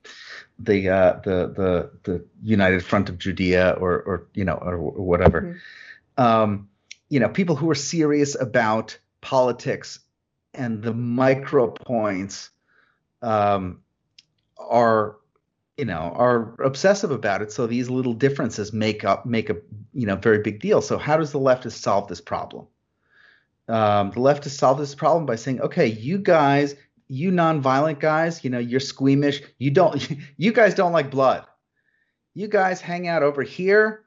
the uh, the the the United Front of Judea or or you know or, or whatever. Mm-hmm. Um, you know, people who are serious about politics and the micro points um, are you know are obsessive about it. So these little differences make up make a you know very big deal. So how does the leftist solve this problem? Um, the leftists solve this problem by saying okay you guys you nonviolent guys you know you're squeamish. You don't you guys don't like blood. You guys hang out over here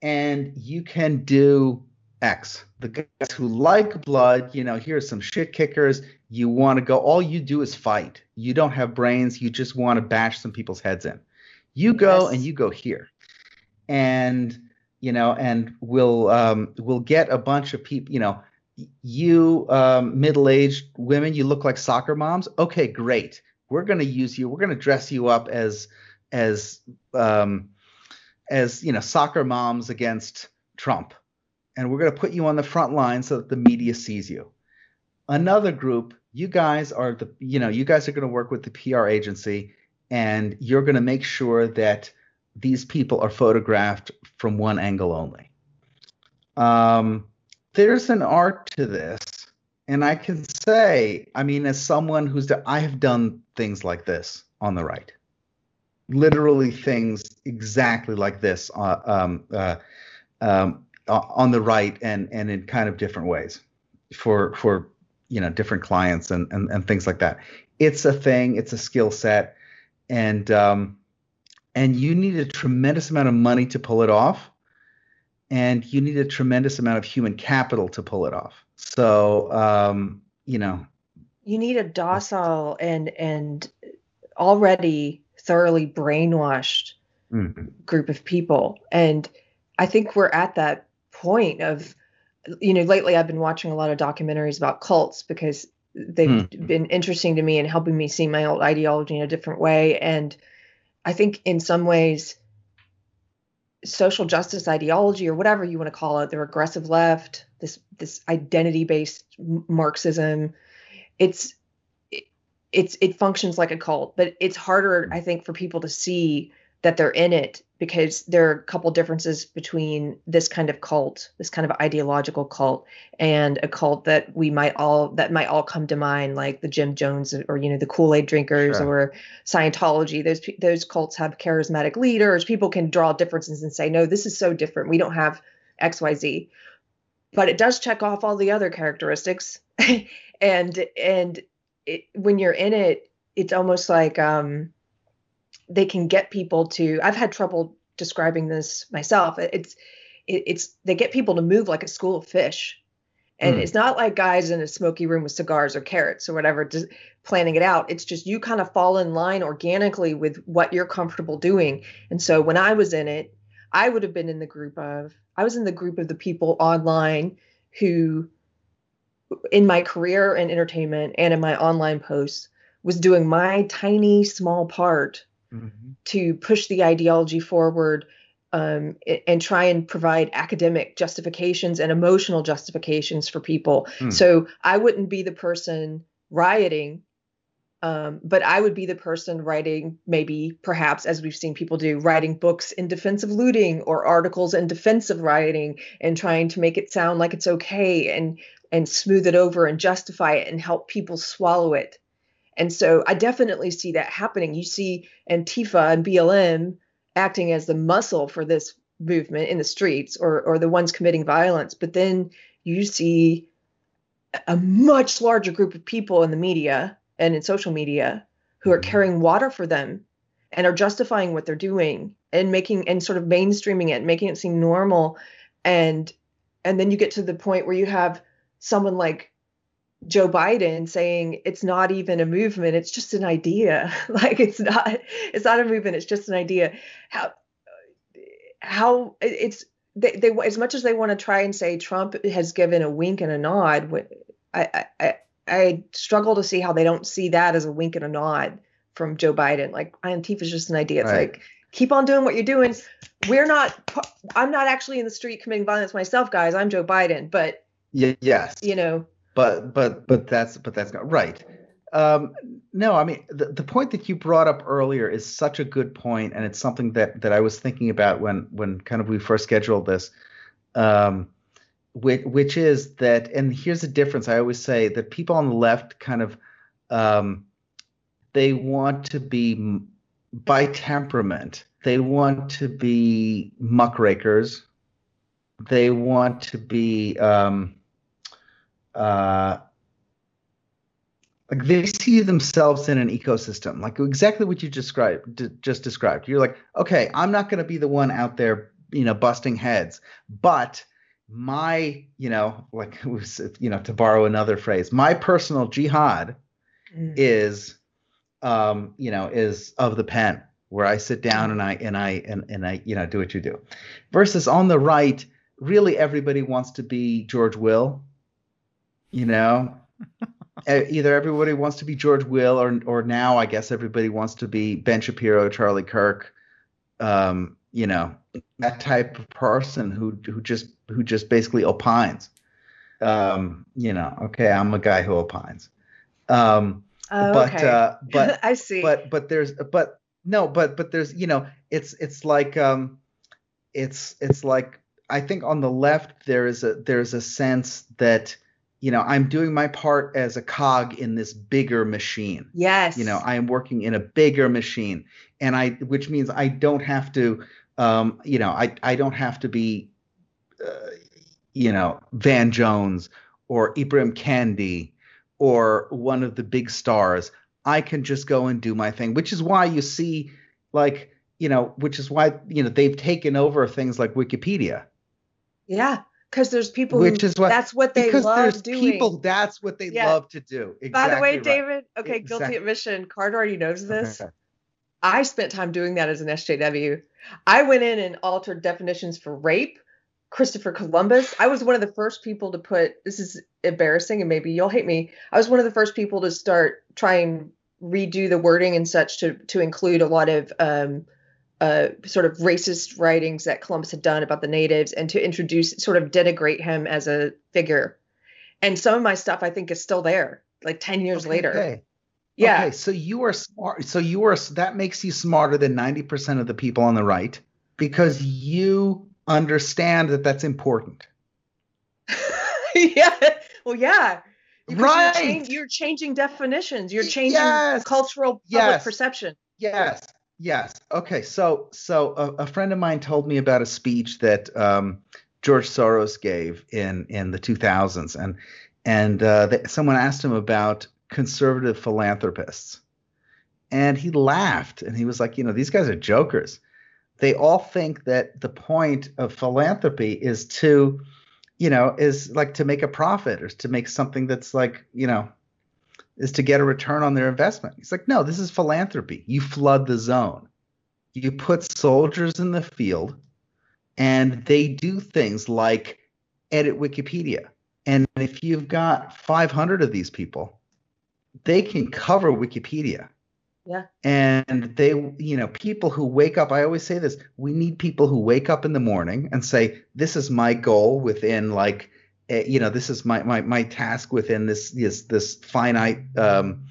and you can do x. The guys who like blood you know here's some shit kickers you want to go all you do is fight. You don't have brains you just want to bash some people's heads in. You go yes. and you go here. And you know and we'll um, we'll get a bunch of people you know you um, middle-aged women you look like soccer moms? Okay great. We're going to use you we're going to dress you up as as um, as you know soccer moms against trump. And we're going to put you on the front line so that the media sees you. Another group you guys are the you know you guys are going to work with the PR agency and you're going to make sure that these people are photographed from one angle only. Um, there's an art to this, and I can say, I mean, as someone who's done, I have done things like this on the right, literally things exactly like this uh, um, uh, um, on the right, and and in kind of different ways for for you know different clients and, and and things like that it's a thing it's a skill set and um and you need a tremendous amount of money to pull it off and you need a tremendous amount of human capital to pull it off so um you know you need a docile and and already thoroughly brainwashed Mhm. group of people. And I think we're at that point of, you know, lately I've been watching a lot of documentaries about cults because they've Mhm. been interesting to me and helping me see my old ideology in a different way. And I think in some ways, social justice ideology or whatever you want to call it, the regressive left, this this identity based Marxism, it's it, it's it functions like a cult, but it's harder, I think, for people to see that they're in it because there are a couple differences between this kind of cult, this kind of ideological cult, and a cult that we might all that might all come to mind, like the Jim Jones or you know the Kool Aid drinkers Sure. or Scientology. Those those cults have charismatic leaders. People can draw differences and say, no, this is so different. We don't have X Y Z, but it does check off all the other characteristics, and and it, when you're in it, it's almost like um, they can get people to. I've had trouble describing this myself. It's it, it's they get people to move like a school of fish. And Mm. it's not like guys in a smoky room with cigars or carrots or whatever just planning it out. It's just you kind of fall in line organically with what you're comfortable doing. And so when I was in it, I would have been in the group of I was in the group of the people online who in my career and entertainment and in my online posts was doing my tiny small part Mhm. to push the ideology forward um, and try and provide academic justifications and emotional justifications for people. Hmm. So I wouldn't be the person rioting, um, but I would be the person writing, maybe, perhaps, as we've seen people do, writing books in defense of looting or articles in defense of rioting and trying to make it sound like it's okay and and smooth it over and justify it and help people swallow it. And so I definitely see that happening. You see Antifa and BLM acting as the muscle for this movement in the streets or or the ones committing violence, but then you see a much larger group of people in the media and in social media who are Mhm. carrying water for them and are justifying what they're doing and making and sort of mainstreaming it, making it seem normal and and then you get to the point where you have someone like Joe Biden saying it's not even a movement, it's just an idea. like it's not it's not a movement, it's just an idea. How how it's they, they as much as they want to try and say Trump has given a wink and a nod, I I I, struggle to see how they don't see that as a wink and a nod from Joe Biden. Like Antifa is just an idea. It's Right. like keep on doing what you're doing. We're not. I'm not actually in the street committing violence myself, guys. I'm Joe Biden, but Ye- yes. you know, but but but that's but that's not right. Um no i mean the, the point that you brought up earlier is such a good point and it's something that that i was thinking about when when kind of we first scheduled this um which which is that and here's the difference. I always say that people on the left kind of um they want to be by temperament they want to be muckrakers. They want to be um uh, like they see themselves in an ecosystem, like exactly what you described, d- just described. You're like, okay, I'm not going to be the one out there, you know, busting heads, but my, you know, like it was, you know, to borrow another phrase, my personal jihad mm, is, um, you know, is of the pen, where I sit down and I and I and and I, you know, do what you do, versus on the right, really everybody wants to be George Will you know either everybody wants to be george will or or now i guess everybody wants to be ben shapiro charlie kirk um you know that type of person who who just who just basically opines um you know okay i'm a guy who opines um oh, but okay. uh but I see. but but there's but no but but there's you know it's it's like um it's it's like i think on the left there is a there's a sense that you know i'm doing my part as a cog in this bigger machine. Yes, you know i am working in a bigger machine. And i which means i don't have to um you know i i don't have to be uh, you know van jones or ibrahim kendi or one of the big stars. I can just go and do my thing which is why you see like you know which is why you know they've taken over things like wikipedia. Yeah, because there's people which who is what that's what they because love there's doing. people that's what they Yeah. love to do By the way, right. David, okay, guilty Exactly. admission. Carter already knows this. Okay. I spent time doing that as an SJW. I went in and altered definitions for rape, Christopher Columbus. I was one of the first people to put this is embarrassing and maybe you'll hate me. I was one of the first people to start trying redo the wording and such to to include a lot of um, uh, sort of racist writings that Columbus had done about the natives and to introduce sort of denigrate him as a figure. And some of my stuff I think is still there, like 10 years Okay, later. okay. Yeah. Okay, so you are smart. So you are that makes you smarter than 90% of the people on the right because you understand that that's important. yeah. Well, yeah. Because Right. You're, chang- you're changing definitions. You're changing yes. cultural public Yes. perception. Yes. Yes. Okay. So, so a, a friend of mine told me about a speech that um, George Soros gave in in the 2000s, and and uh, someone asked him about conservative philanthropists, and he laughed and he was like, you know, these guys are jokers. They all think that the point of philanthropy is to, you know, is like to make a profit or to make something that's like, you know, is to get a return on their investment. He's like, no, this is philanthropy. You flood the zone. You put soldiers in the field and they do things like edit Wikipedia. And if you've got 500 of these people, they can cover Wikipedia. Yeah. And they, you know, people who wake up, I always say this we need people who wake up in the morning and say, this is my goal within like, you know, this is my, my, my task within this, this, this finite um,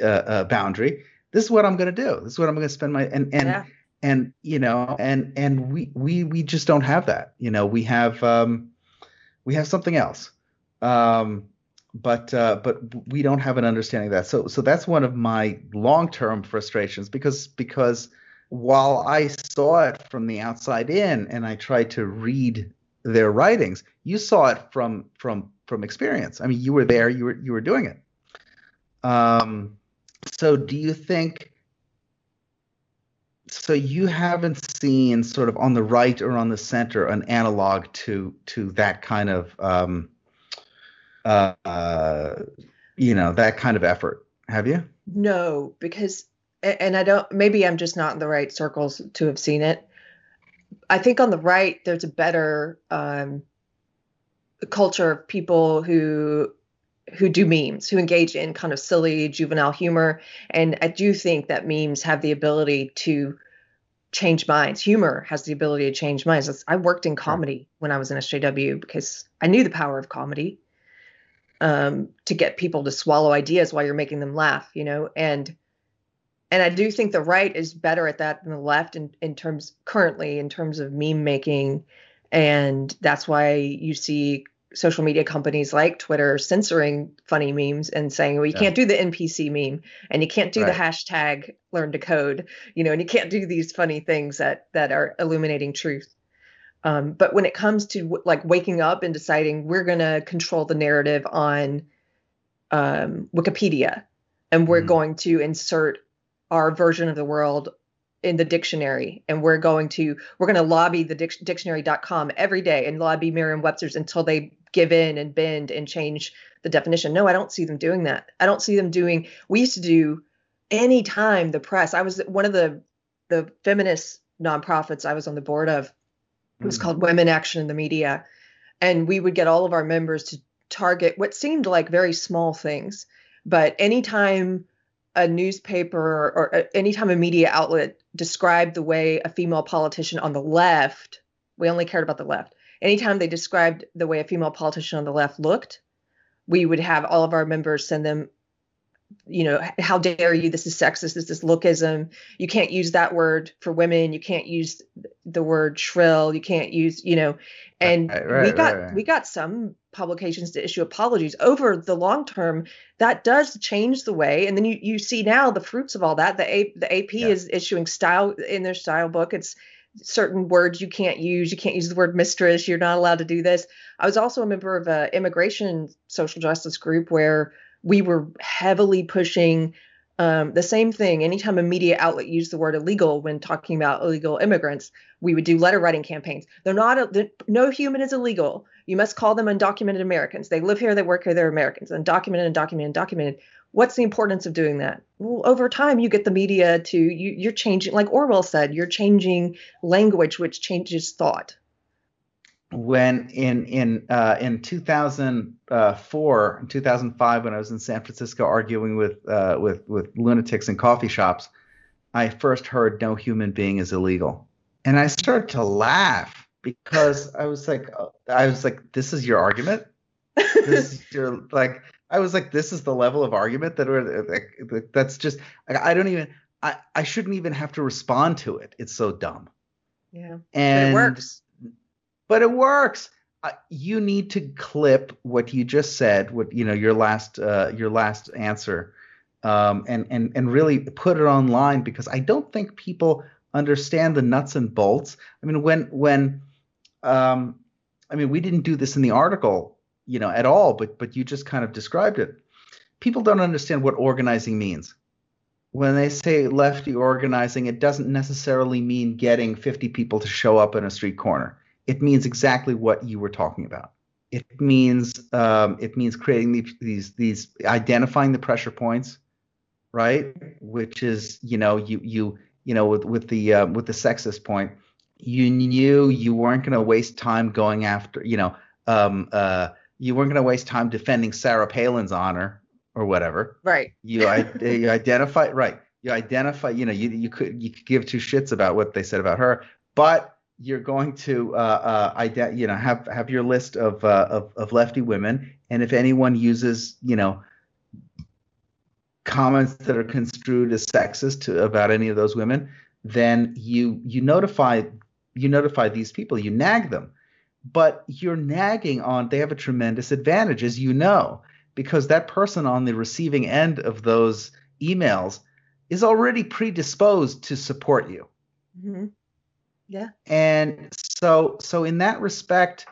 uh, uh, boundary. This is what I'm going to do. This is what I'm going to spend my, and, and, Yeah. and, you know, and, and we, we, we just don't have that. You know, we have, um, we have something else. Um, but uh, but we don't have an understanding of that. So so that's one of my long-term frustrations because because while I saw it from the outside in and I tried to read their writings, you saw it from from from experience. I mean, you were there, you were you were doing it. Um, so do you think? So you haven't seen sort of on the right or on the center an analog to to that kind of um, uh, uh, you know that kind of effort, have you? No, because and I don't maybe I'm just not in the right circles to have seen it. I think on the right there's a better um culture of people who who do memes, who engage in kind of silly juvenile humor. And I do think that memes have the ability to change minds. Humor has the ability to change minds. I worked in comedy when I was in SJW because I knew the power of comedy um, to get people to swallow ideas while you're making them laugh, you know, and and I do think the right is better at that than the left in, in terms currently in terms of meme making. And that's why you see social media companies like Twitter censoring funny memes and saying, well, you Yeah. can't do the NPC meme and you can't do Right. the hashtag learn to code, you know, and you can't do these funny things that that are illuminating truth. Um, but when it comes to w- like waking up and deciding we're going to control the narrative on um, Wikipedia and we're Mhm. going to insert our version of the world in the dictionary and we're going to we're going to lobby the dic- dictionary.com every day and lobby Merriam-Webster's until they give in and bend and change the definition. No, I don't see them doing that. I don't see them doing we used to do anytime the press. I was one of the the feminist nonprofits I was on the board of. It was Mm. called Women Action in the Media. And we would get all of our members to target what seemed like very small things. But anytime a newspaper or uh, anytime a media outlet described the way a female politician on the left, we only cared about the left. Anytime they described the way a female politician on the left looked, we would have all of our members send them, you know, how dare you? This is sexist. This is lookism. You can't use that word for women. You can't use the word shrill. You can't use, you know, and Right, we got right, right. we got some publications to issue apologies over the long term that does change the way. And then you you see now the fruits of all that. The A, the AP Yeah. is issuing style in their style book. It's certain words you can't use. You can't use the word mistress. You're not allowed to do this. I was also a member of a immigration social justice group where we were heavily pushing Um, the same thing, anytime a media outlet used the word illegal when talking about illegal immigrants, we would do letter writing campaigns. They're not, a, no human is illegal. You must call them undocumented Americans. They live here, they work here, they're Americans. Undocumented, undocumented, undocumented. What's the importance of doing that? Well, over time, you get the media to, you, you're changing, like Orwell said, you're changing language, which changes thought when in in uh, in 2004 and 2005 when I was in San Francisco arguing with uh, with with lunatics in coffee shops, I first heard no human being is illegal, and I started to laugh because I was like I was like this is your argument, this is your like I was like this is the level of argument that we're like, that's just I don't even I I shouldn't even have to respond to it. It's so dumb. Yeah, and it works but it works. Uh, you need to clip what you just said, what you know, your last uh, your last answer, um, and and and really put it online because I don't think people understand the nuts and bolts. I mean, when when um, I mean, we didn't do this in the article, you know, at all, but but you just kind of described it. People don't understand what organizing means. When they say lefty organizing, it doesn't necessarily mean getting 50 people to show up in a street corner it means exactly what you were talking about. It means um, it means creating these, these these identifying the pressure points, right? Which is you know you you you know with with the uh, with the sexist point, you knew you weren't going to waste time going after you know um, uh, you weren't going to waste time defending Sarah Palin's honor or whatever. Right. You you identify right. You identify. You know you you could you could give two shits about what they said about her, but you're going to uh, uh, ide- you know have have your list of, uh, of of lefty women, and if anyone uses you know comments that are construed as sexist to, about any of those women, then you you notify you notify these people, you nag them, but you're nagging on they have a tremendous advantage, as you know, because that person on the receiving end of those emails is already predisposed to support you. Mm-hmm. Yeah. And so so in that respect,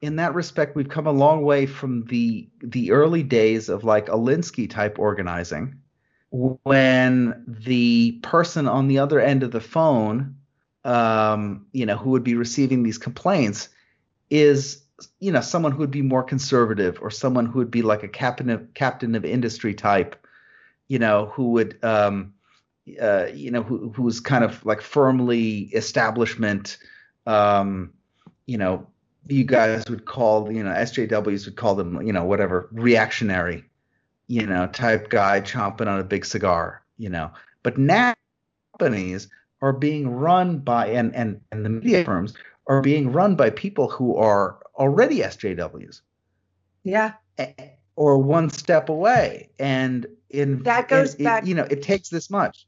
in that respect, we've come a long way from the the early days of like Alinsky type organizing, when the person on the other end of the phone, um, you know, who would be receiving these complaints, is you know someone who would be more conservative or someone who would be like a captain of captain of industry type, you know, who would um, uh, you know, who, who's kind of like firmly establishment, um, you know, you guys would call, you know, SJWs would call them, you know, whatever, reactionary, you know, type guy chomping on a big cigar, you know. But now companies are being run by, and, and, and the media firms are being run by people who are already SJWs. Yeah. Or one step away. And in that goes back, it, you know, it takes this much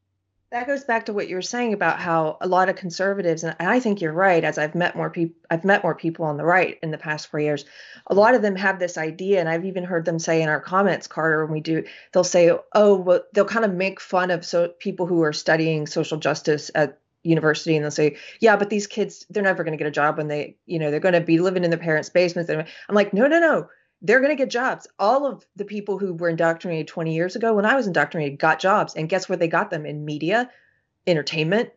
that goes back to what you were saying about how a lot of conservatives and I think you're right as I've met more people I've met more people on the right in the past 4 years a lot of them have this idea and I've even heard them say in our comments Carter when we do they'll say oh well they'll kind of make fun of so people who are studying social justice at university and they'll say yeah but these kids they're never going to get a job when they you know they're going to be living in their parents basements. I'm like no no no they're going to get jobs. All of the people who were indoctrinated 20 years ago, when I was indoctrinated, got jobs. And guess where they got them? In media, entertainment.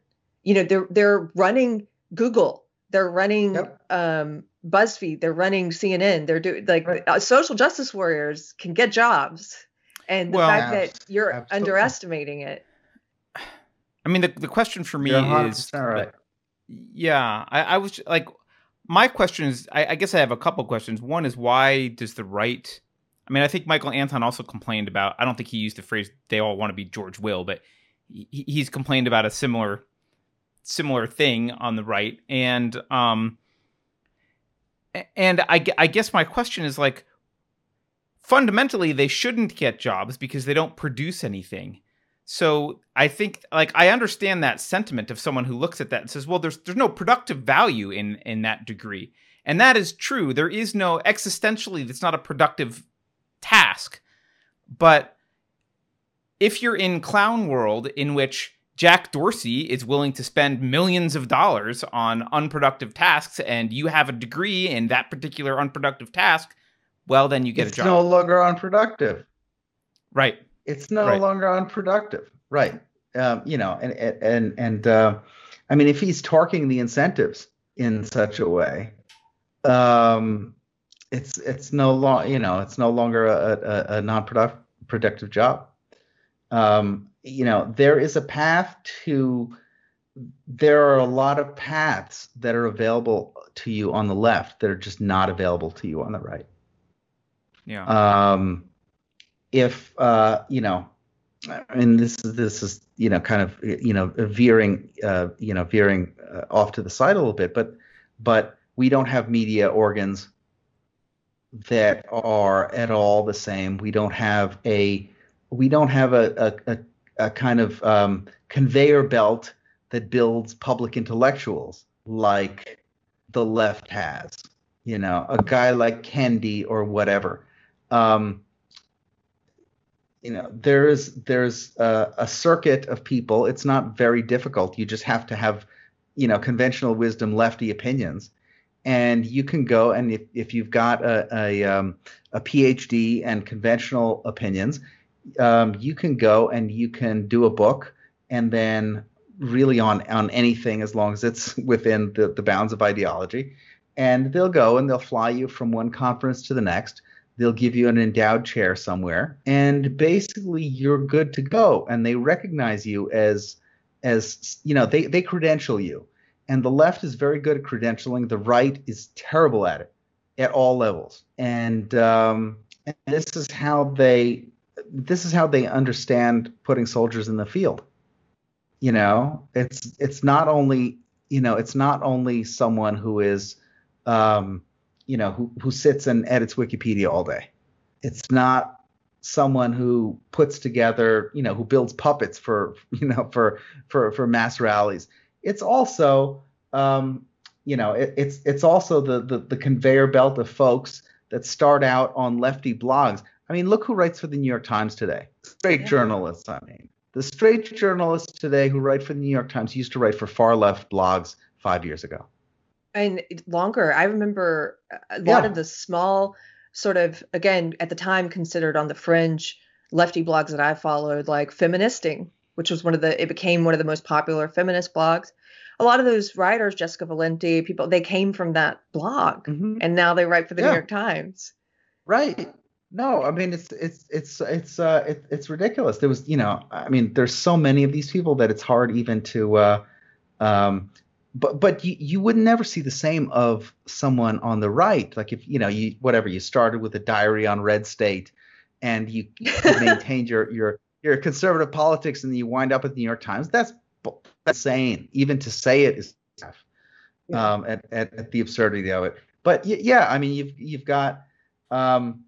You know, they're they're running Google. They're running yep. um, BuzzFeed. They're running CNN. They're doing like right. uh, social justice warriors can get jobs. And the well, fact that you're absolutely. underestimating it. I mean, the, the question for me is, right. yeah, I, I was like, my question is I, I, guess I have a couple questions. One is why does the right I mean, I think Michael Anton also complained about I don't think he used the phrase they all want to be George Will, but he, he's complained about a similar similar thing on the right and um and I, I guess my question is like fundamentally they shouldn't get jobs because they don't produce anything so I think like I understand that sentiment of someone who looks at that and says, well, there's there's no productive value in in that degree. And that is true. There is no existentially that's not a productive task. But if you're in clown world in which Jack Dorsey is willing to spend millions of dollars on unproductive tasks and you have a degree in that particular unproductive task, well then you get it's a job. no longer unproductive. Right. It's no Right. longer unproductive, right? Um, you know, and and and uh, I mean, if he's torquing the incentives in such a way, um, it's it's no long, you know, it's no longer a, a, a non-productive productive job. Um, you know, there is a path to. There are a lot of paths that are available to you on the left that are just not available to you on the right Yeah. um, if uh, you know, and this is this is you know kind of you know veering uh, you know veering uh, off to the side a little bit, but but we don't have media organs that are at all the same. We don't have a we don't have a a, a, a kind of um, conveyor belt that builds public intellectuals like the left has. You know, a guy like Kendi or whatever. Um, you know, there's there's a, a circuit of people. It's not very difficult. You just have to have, you know, conventional wisdom, lefty opinions, and you can go and if, if you've got a a, um, a PhD and conventional opinions, um, you can go and you can do a book and then really on on anything as long as it's within the, the bounds of ideology and they'll go and they'll fly you from one conference to the next they'll give you an endowed chair somewhere and basically you're good to go and they recognize you as as you know they they credential you. And the left is very good at credentialing the right is terrible at it at all levels. And um and this is how they this is how they understand putting soldiers in the field. You know it's it's not only you know it's not only someone who is um you know who who sits and edits wikipedia all day. It's not someone who puts together you know who builds puppets for you know for for for mass rallies. It's also um you know it, it's it's also the, the the conveyor belt of folks that start out on lefty blogs. I mean look who writes for the new york times today. Straight Yeah. journalists i mean. The straight journalists today who write for the new york times used to write for far left blogs five years ago and longer. I remember a lot Yeah. of the small, sort of, again, at the time considered on the fringe lefty blogs that I followed, like Feministing, which was one of the, it became one of the most popular feminist blogs. A lot of those writers, Jessica Valenti, people, they came from that blog Mhm. and now they write for the Yeah. New York Times. Right. No, I mean it's it's it's it's uh it, it's ridiculous. There was, you know, I mean, there's so many of these people that it's hard even to uh um but but you you would never see the same of someone on the right. Like if you know, you whatever, you started with a diary on red state and you, you maintained your your your conservative politics and you wind up at the New York Times. That's that's insane. Even to say it is Yeah. um at, at, at the absurdity of it. But yeah, I mean you've you've got um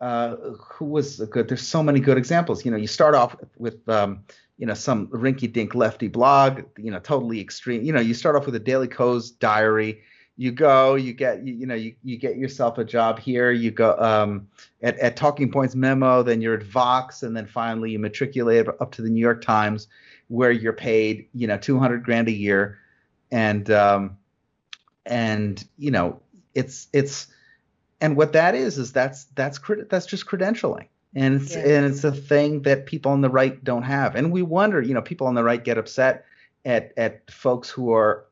uh, who was a good? There's so many good examples. You know, you start off with, um, you know, some rinky-dink lefty blog. You know, totally extreme. You know, you start off with a Daily Kos diary. You go, you get, you, you know, you, you get yourself a job here. You go um, at, at Talking Points Memo, then you're at Vox, and then finally you matriculate up to the New York Times, where you're paid, you know, 200 grand a year, and um, and you know, it's it's and what that is is that's that's that's just credentialing and it's Yeah. and it's a thing that people on the right don't have and we wonder you know people on the right get upset at at folks who are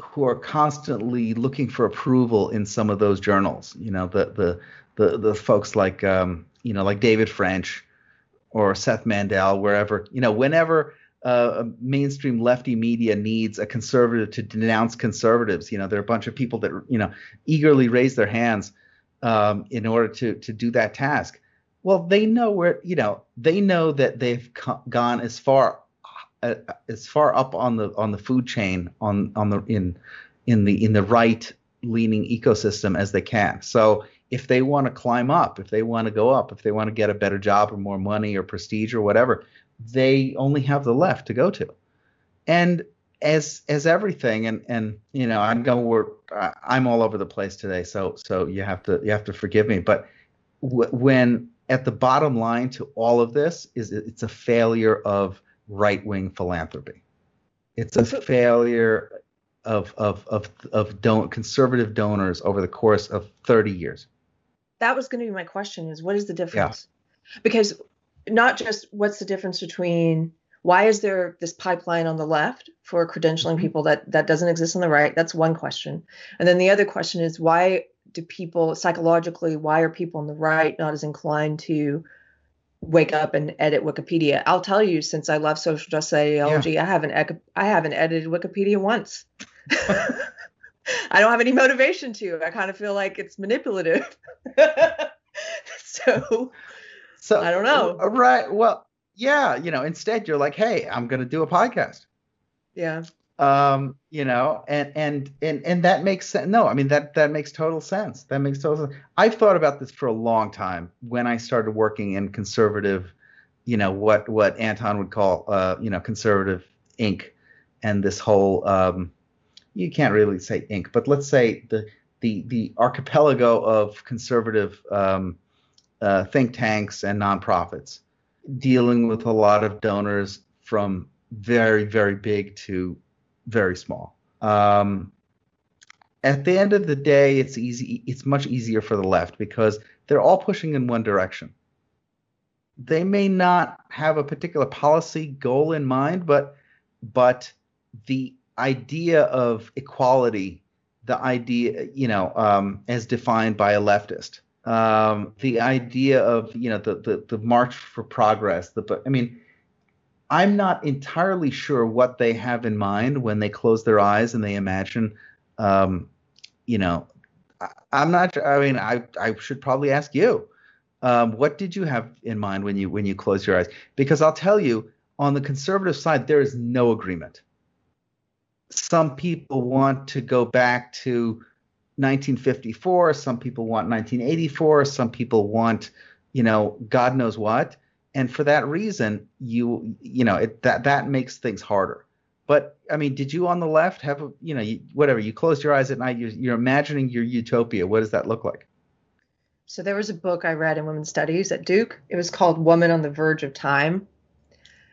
who are constantly looking for approval in some of those journals you know the the the, the folks like um you know like David French or Seth Mandel wherever you know whenever uh, mainstream lefty media needs a conservative to denounce conservatives. You know, there are a bunch of people that you know eagerly raise their hands um, in order to to do that task. Well, they know where you know they know that they've co- gone as far uh, as far up on the on the food chain on on the in in the in the right leaning ecosystem as they can. So if they want to climb up, if they want to go up, if they want to get a better job or more money or prestige or whatever, they only have the left to go to. And as as everything, and and you know, I'm going we're I'm all over the place today, so so you have to you have to forgive me. But when at the bottom line to all of this is it's a failure of right wing philanthropy. It's a failure of of of of don- conservative donors over the course of 30 years. That was going to be my question: is what is the difference? Yeah. Because not just what's the difference between why is there this pipeline on the left for credentialing mm-hmm. people that that doesn't exist on the right that's one question and then the other question is why do people psychologically why are people on the right not as inclined to wake up and edit wikipedia i'll tell you since i love social justice ideology yeah. i haven't i haven't edited wikipedia once i don't have any motivation to i kind of feel like it's manipulative so so i don't know uh, right well yeah, you know, instead you're like, hey, I'm going to do a podcast. Yeah. Um, you know, and and and and that makes sense. No, I mean that that makes total sense. That makes total sense. I've thought about this for a long time when I started working in conservative, you know, what what Anton would call uh, you know, conservative ink and this whole um you can't really say ink, but let's say the the the archipelago of conservative um, uh, think tanks and nonprofits dealing with a lot of donors from very, very big to very small. Um, at the end of the day, it's easy. It's much easier for the left because they're all pushing in one direction. They may not have a particular policy goal in mind, but but the idea of equality, the idea, you know, um, as defined by a leftist, um, the idea of you know the, the the march for progress. The I mean, I'm not entirely sure what they have in mind when they close their eyes and they imagine, um, you know, I, am not. I mean, I I should probably ask you. Um, what did you have in mind when you when you close your eyes? Because I'll tell you, on the conservative side, there is no agreement. Some people want to go back to 1954 some people want 1984 some people want you know god knows what and for that reason you you know it, that that makes things harder but i mean did you on the left have a, you know you, whatever you close your eyes at night you're, you're imagining your utopia what does that look like so there was a book i read in women's studies at duke it was called woman on the verge of time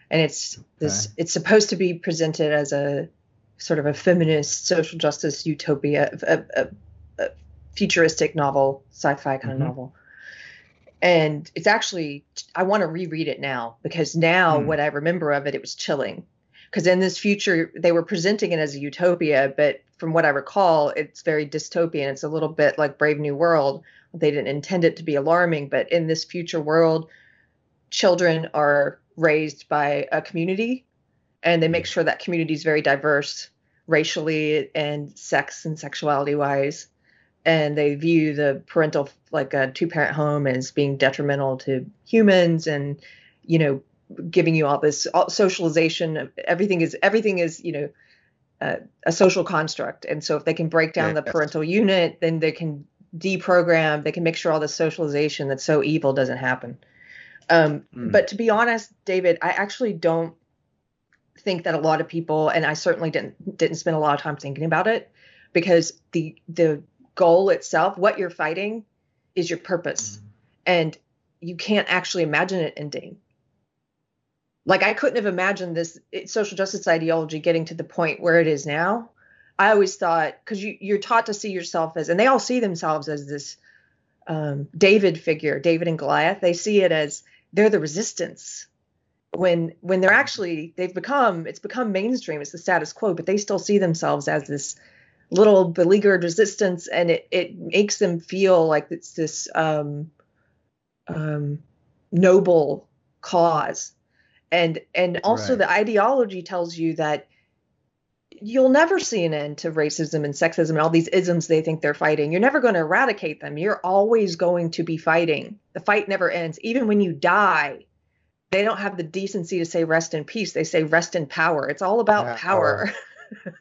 and it's okay. this it's supposed to be presented as a sort of a feminist social justice utopia a, a, futuristic novel, sci-fi kind mm-hmm. of novel. And it's actually I want to reread it now because now mm. what I remember of it, it was chilling. Because in this future, they were presenting it as a utopia, but from what I recall, it's very dystopian. It's a little bit like Brave New World. They didn't intend it to be alarming, but in this future world, children are raised by a community and they make sure that community is very diverse racially and sex and sexuality wise and they view the parental like a two parent home as being detrimental to humans and you know giving you all this all, socialization everything is everything is you know uh, a social construct. And so if they can break down the parental unit then they can deprogram they can make sure all the socialization that's so evil doesn't happen. Um, mm. but to be honest david i actually don't think that a lot of people and i certainly didn't didn't spend a lot of time thinking about it because the the goal itself, what you're fighting, is your purpose. Mm-hmm. And you can't actually imagine it ending. Like I couldn't have imagined this social justice ideology getting to the point where it is now. I always thought because you, you're taught to see yourself as, and they all see themselves as this um, David figure, David and Goliath. They see it as they're the resistance. When when they're actually they've become it's become mainstream. It's the status quo, but they still see themselves as this little beleaguered resistance and it, it makes them feel like it's this um, um, noble cause. And and also right. the ideology tells you that you'll never see an end to racism and sexism and all these isms they think they're fighting. You're never going to eradicate them. You're always going to be fighting. The fight never ends. Even when you die they don't have the decency to say rest in peace. They say rest in power. It's all about yeah, power.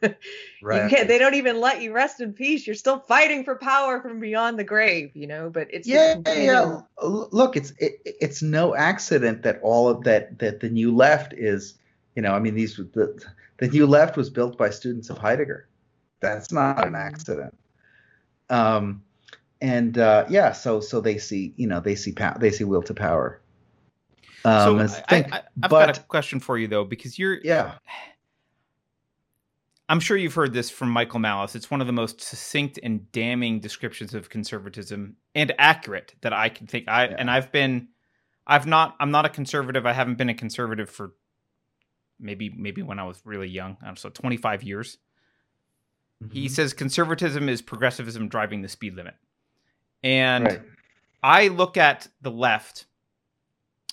power. right. You can't, they don't even let you rest in peace. You're still fighting for power from beyond the grave, you know. But it's yeah, yeah. Look, it's it, it's no accident that all of that that the new left is, you know, I mean, these the the new left was built by students of Heidegger. That's not an mm-hmm. accident. Um, and uh, yeah, so so they see, you know, they see power, they see will to power. Um, so I, I, have got a question for you though, because you're yeah. I'm sure you've heard this from Michael Malice. It's one of the most succinct and damning descriptions of conservatism and accurate that I can think. I yeah. and I've been I've not. I'm not a conservative. I haven't been a conservative for maybe maybe when I was really young. I'm so 25 years. Mm-hmm. He says conservatism is progressivism driving the speed limit, and right. I look at the left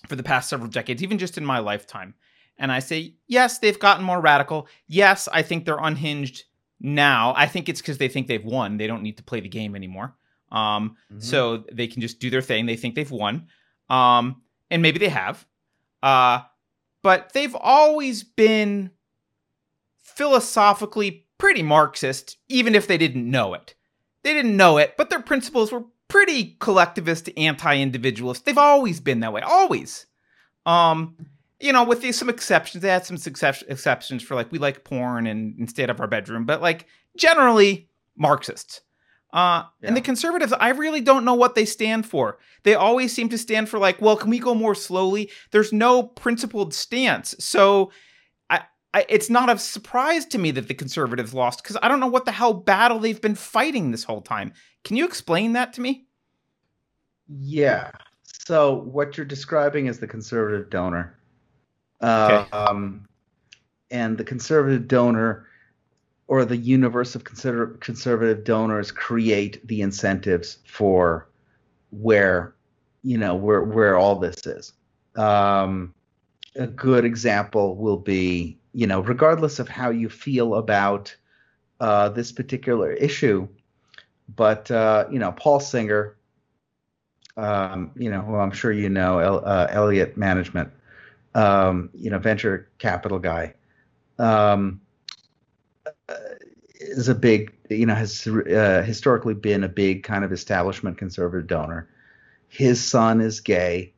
for the past several decades, even just in my lifetime, and I say, yes, they've gotten more radical. Yes, I think they're unhinged now. I think it's because they think they've won. They don't need to play the game anymore. Um, mm-hmm. So they can just do their thing. They think they've won. Um, and maybe they have. Uh, but they've always been philosophically pretty Marxist, even if they didn't know it. They didn't know it, but their principles were pretty collectivist, anti-individualist. They've always been that way, always. Um, you know, with these, some exceptions, they had some success, exceptions for like we like porn and, out of our bedroom, but like generally Marxists. Uh, yeah. And the conservatives, I really don't know what they stand for. They always seem to stand for like, well, can we go more slowly? There's no principled stance. So I, I it's not a surprise to me that the conservatives lost because I don't know what the hell battle they've been fighting this whole time. Can you explain that to me? Yeah. So what you're describing is the conservative donor. Okay. Um, and the conservative donor or the universe of consider- conservative donors create the incentives for where you know where where all this is. Um, a good example will be you know regardless of how you feel about uh, this particular issue, but uh, you know Paul Singer, um, you know who I'm sure you know El- uh, Management, um, you know venture capital guy. Um, is a big, you know, has uh, historically been a big kind of establishment conservative donor. His son is gay,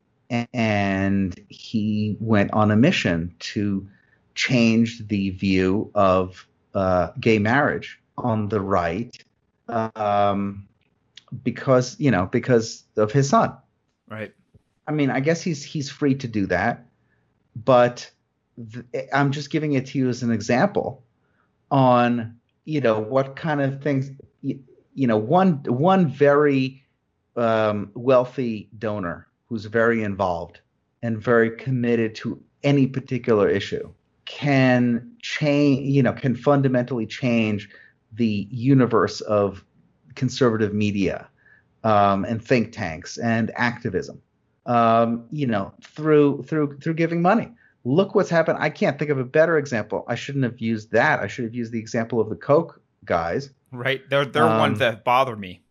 and he went on a mission to change the view of uh, gay marriage on the right, um, because you know because of his son. Right. I mean, I guess he's he's free to do that, but th- I'm just giving it to you as an example on you know what kind of things you, you know one one very um, wealthy donor who's very involved and very committed to any particular issue can change you know can fundamentally change the universe of conservative media um, and think tanks and activism um, you know through through through giving money look what's happened. I can't think of a better example. I shouldn't have used that. I should have used the example of the Koch guys. Right. They're they're um, ones that bother me.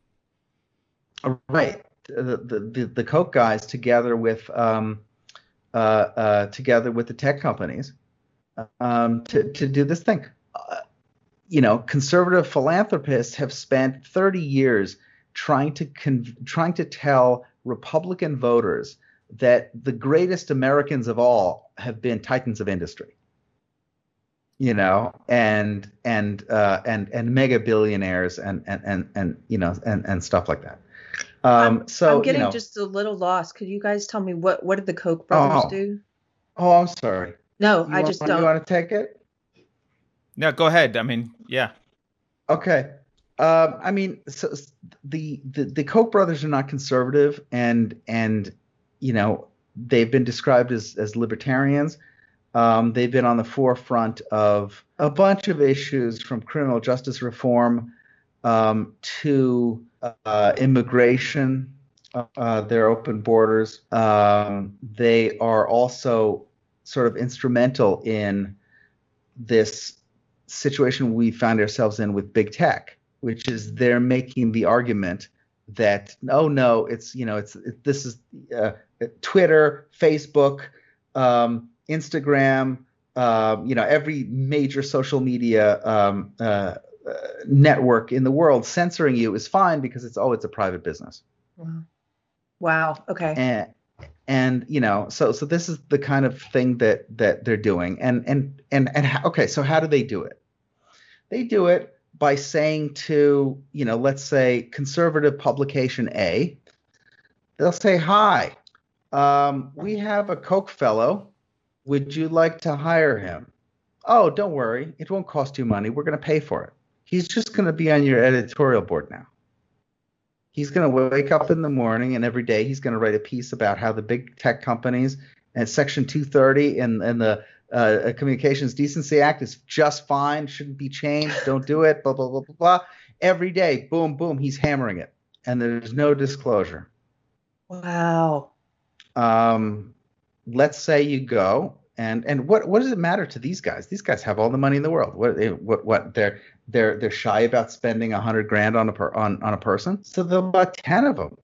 Right. The the the, the Koch guys together with um uh, uh together with the tech companies um to to do this thing. Uh, you know, conservative philanthropists have spent 30 years trying to con- trying to tell Republican voters that the greatest Americans of all have been titans of industry. You know, and and uh, and and mega billionaires and and and and you know and and stuff like that. Um, I'm, so I'm getting you know, just a little lost. Could you guys tell me what what did the Koch brothers oh, do? Oh, I'm sorry. No, you I want, just don't. You want to take it? No, go ahead. I mean, yeah. Okay. Um, I mean, so the, the the Koch brothers are not conservative, and and you know, they've been described as, as libertarians. Um, they've been on the forefront of a bunch of issues from criminal justice reform um, to uh, immigration, uh, their open borders. Um, they are also sort of instrumental in this situation we find ourselves in with big tech, which is they're making the argument that oh no, it's you know it's it, this is uh, Twitter, Facebook, um, Instagram, uh, you know, every major social media um, uh, uh, network in the world censoring you is fine because it's oh, it's a private business. Wow. Wow. Okay. And and you know, so so this is the kind of thing that that they're doing. And and and and okay, so how do they do it? They do it by saying to you know, let's say conservative publication A, they'll say, "Hi, um, we have a Koch fellow. Would you like to hire him? Oh, don't worry. It won't cost you money. We're going to pay for it. He's just going to be on your editorial board now. He's going to wake up in the morning and every day he's going to write a piece about how the big tech companies and Section 230 and, and the uh, Communications Decency Act is just fine, shouldn't be changed, don't do it, blah, blah, blah, blah, blah. Every day, boom, boom, he's hammering it. And there's no disclosure. Wow. Um, let's say you go and and what what does it matter to these guys? These guys have all the money in the world. What what what they're they're they're shy about spending a hundred grand on a per, on on a person. So there'll be about ten of them.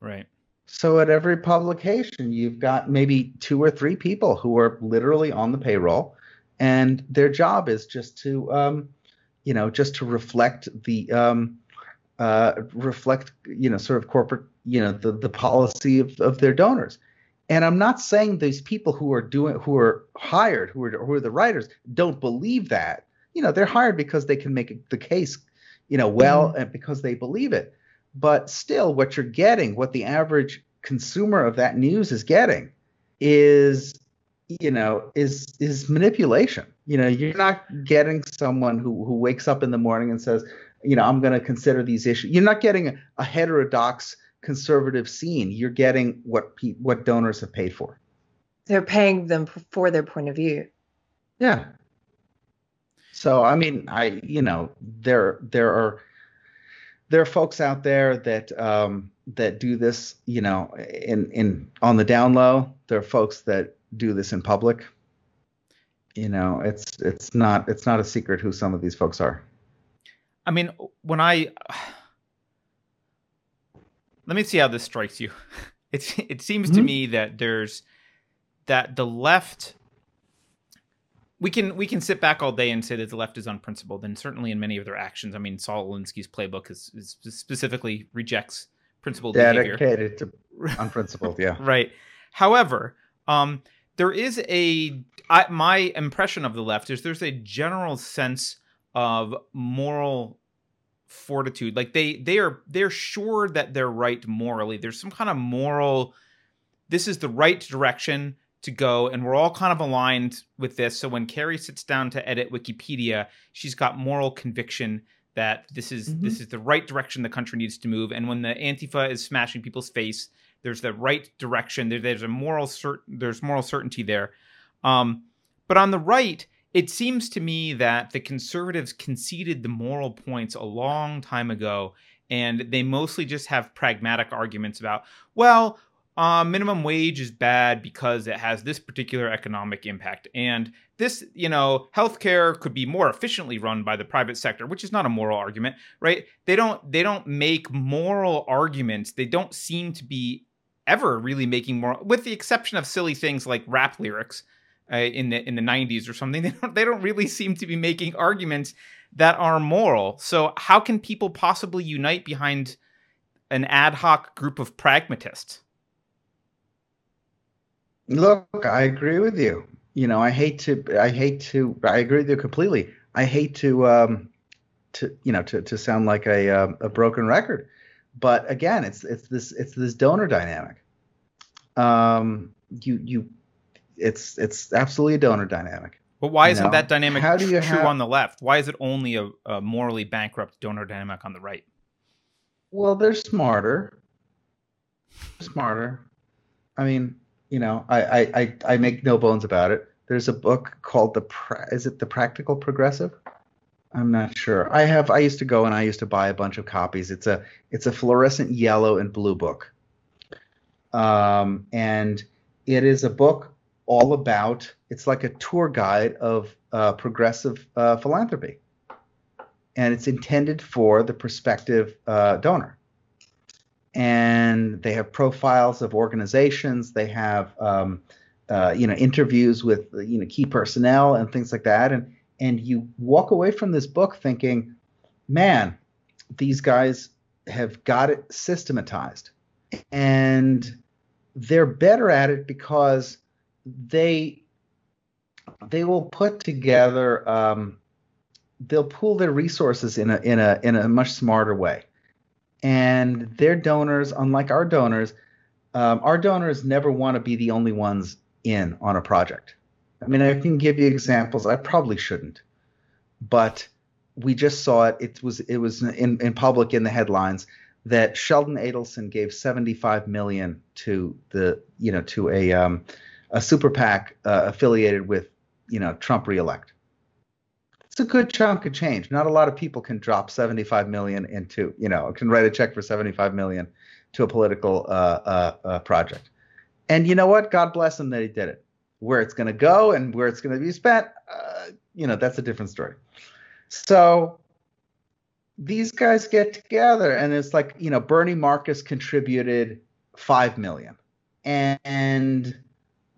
Right. So at every publication, you've got maybe two or three people who are literally on the payroll, and their job is just to um, you know just to reflect the um, uh, reflect you know sort of corporate you know the the policy of, of their donors and I'm not saying these people who are doing who are hired, who are who are the writers, don't believe that. You know, they're hired because they can make the case, you know, well mm-hmm. and because they believe it. But still, what you're getting, what the average consumer of that news is getting, is you know is is manipulation. You know, you're not getting someone who who wakes up in the morning and says, you know, I'm going to consider these issues. You're not getting a, a heterodox conservative scene, you're getting what pe- what donors have paid for. They're paying them for their point of view. Yeah. So I mean, I you know there there are there are folks out there that um, that do this, you know, in in on the down low. There are folks that do this in public. You know, it's it's not it's not a secret who some of these folks are. I mean, when I let me see how this strikes you. It's it seems mm-hmm. to me that there's that the left we can we can sit back all day and say that the left is unprincipled, and certainly in many of their actions. I mean, Saul Alinsky's playbook is, is specifically rejects principled dedicated behavior. to unprincipled. Yeah, right. However, um, there is a I, my impression of the left is there's a general sense of moral fortitude like they they are they're sure that they're right morally there's some kind of moral this is the right direction to go and we're all kind of aligned with this. So when Keri sits down to edit wikipedia she's got moral conviction that this is mm-hmm. this is the right direction the country needs to move. And when the antifa is smashing people's face there's the right direction. There, there's a moral cert there's moral certainty there. Um, but on the right it seems to me that the conservatives conceded the moral points a long time ago and they mostly just have pragmatic arguments about well uh, minimum wage is bad because it has this particular economic impact. And this you know healthcare could be more efficiently run by the private sector which is not a moral argument right? They don't they don't make moral arguments. They don't seem to be ever really making moral with the exception of silly things like rap lyrics uh, in the in the 90s or something. They don't they don't really seem to be making arguments that are moral. So how can people possibly unite behind an ad hoc group of pragmatists look i agree with you you know i hate to i hate to i agree with you completely i hate to um to you know to, to sound like a uh, a broken record but again it's it's this it's this donor dynamic um you you it's it's absolutely a donor dynamic. But why isn't know? that dynamic How do you true have... on the left? Why is it only a, a, morally bankrupt donor dynamic on the right? Well, they're smarter. Smarter. I mean, you know, I, I, I, make no bones about it. There's a book called the is it the Practical Progressive? I'm not sure. I have I used to go and I used to buy a bunch of copies. It's a it's a fluorescent yellow and blue book. Um, and it is a book all about it's like a tour guide of uh, progressive uh, philanthropy and it's intended for the prospective uh, donor and they have profiles of organizations. They have um, uh, you know interviews with you know key personnel and things like that. And and you walk away from this book thinking man these guys have got it systematized. And they're better at it because they they will put together um, they'll pool their resources in a in a in a much smarter way and their donors unlike our donors um, our donors never want to be the only ones in on a project. I mean i can give you examples. I probably shouldn't. But we just saw it. It was it was in, in public in the headlines that Sheldon Adelson gave 75 million to the you know to a um, a super PAC uh, affiliated with you know Trump reelect. It's a good chunk of change. Not a lot of people can drop 75 million into you know can write a check for 75 million to a political uh, uh, uh project. And you know what? God bless him that he did it. Where it's going to go and where it's going to be spent, uh, you know, that's a different story. So these guys get together and it's like you know bernie marcus contributed five million and, and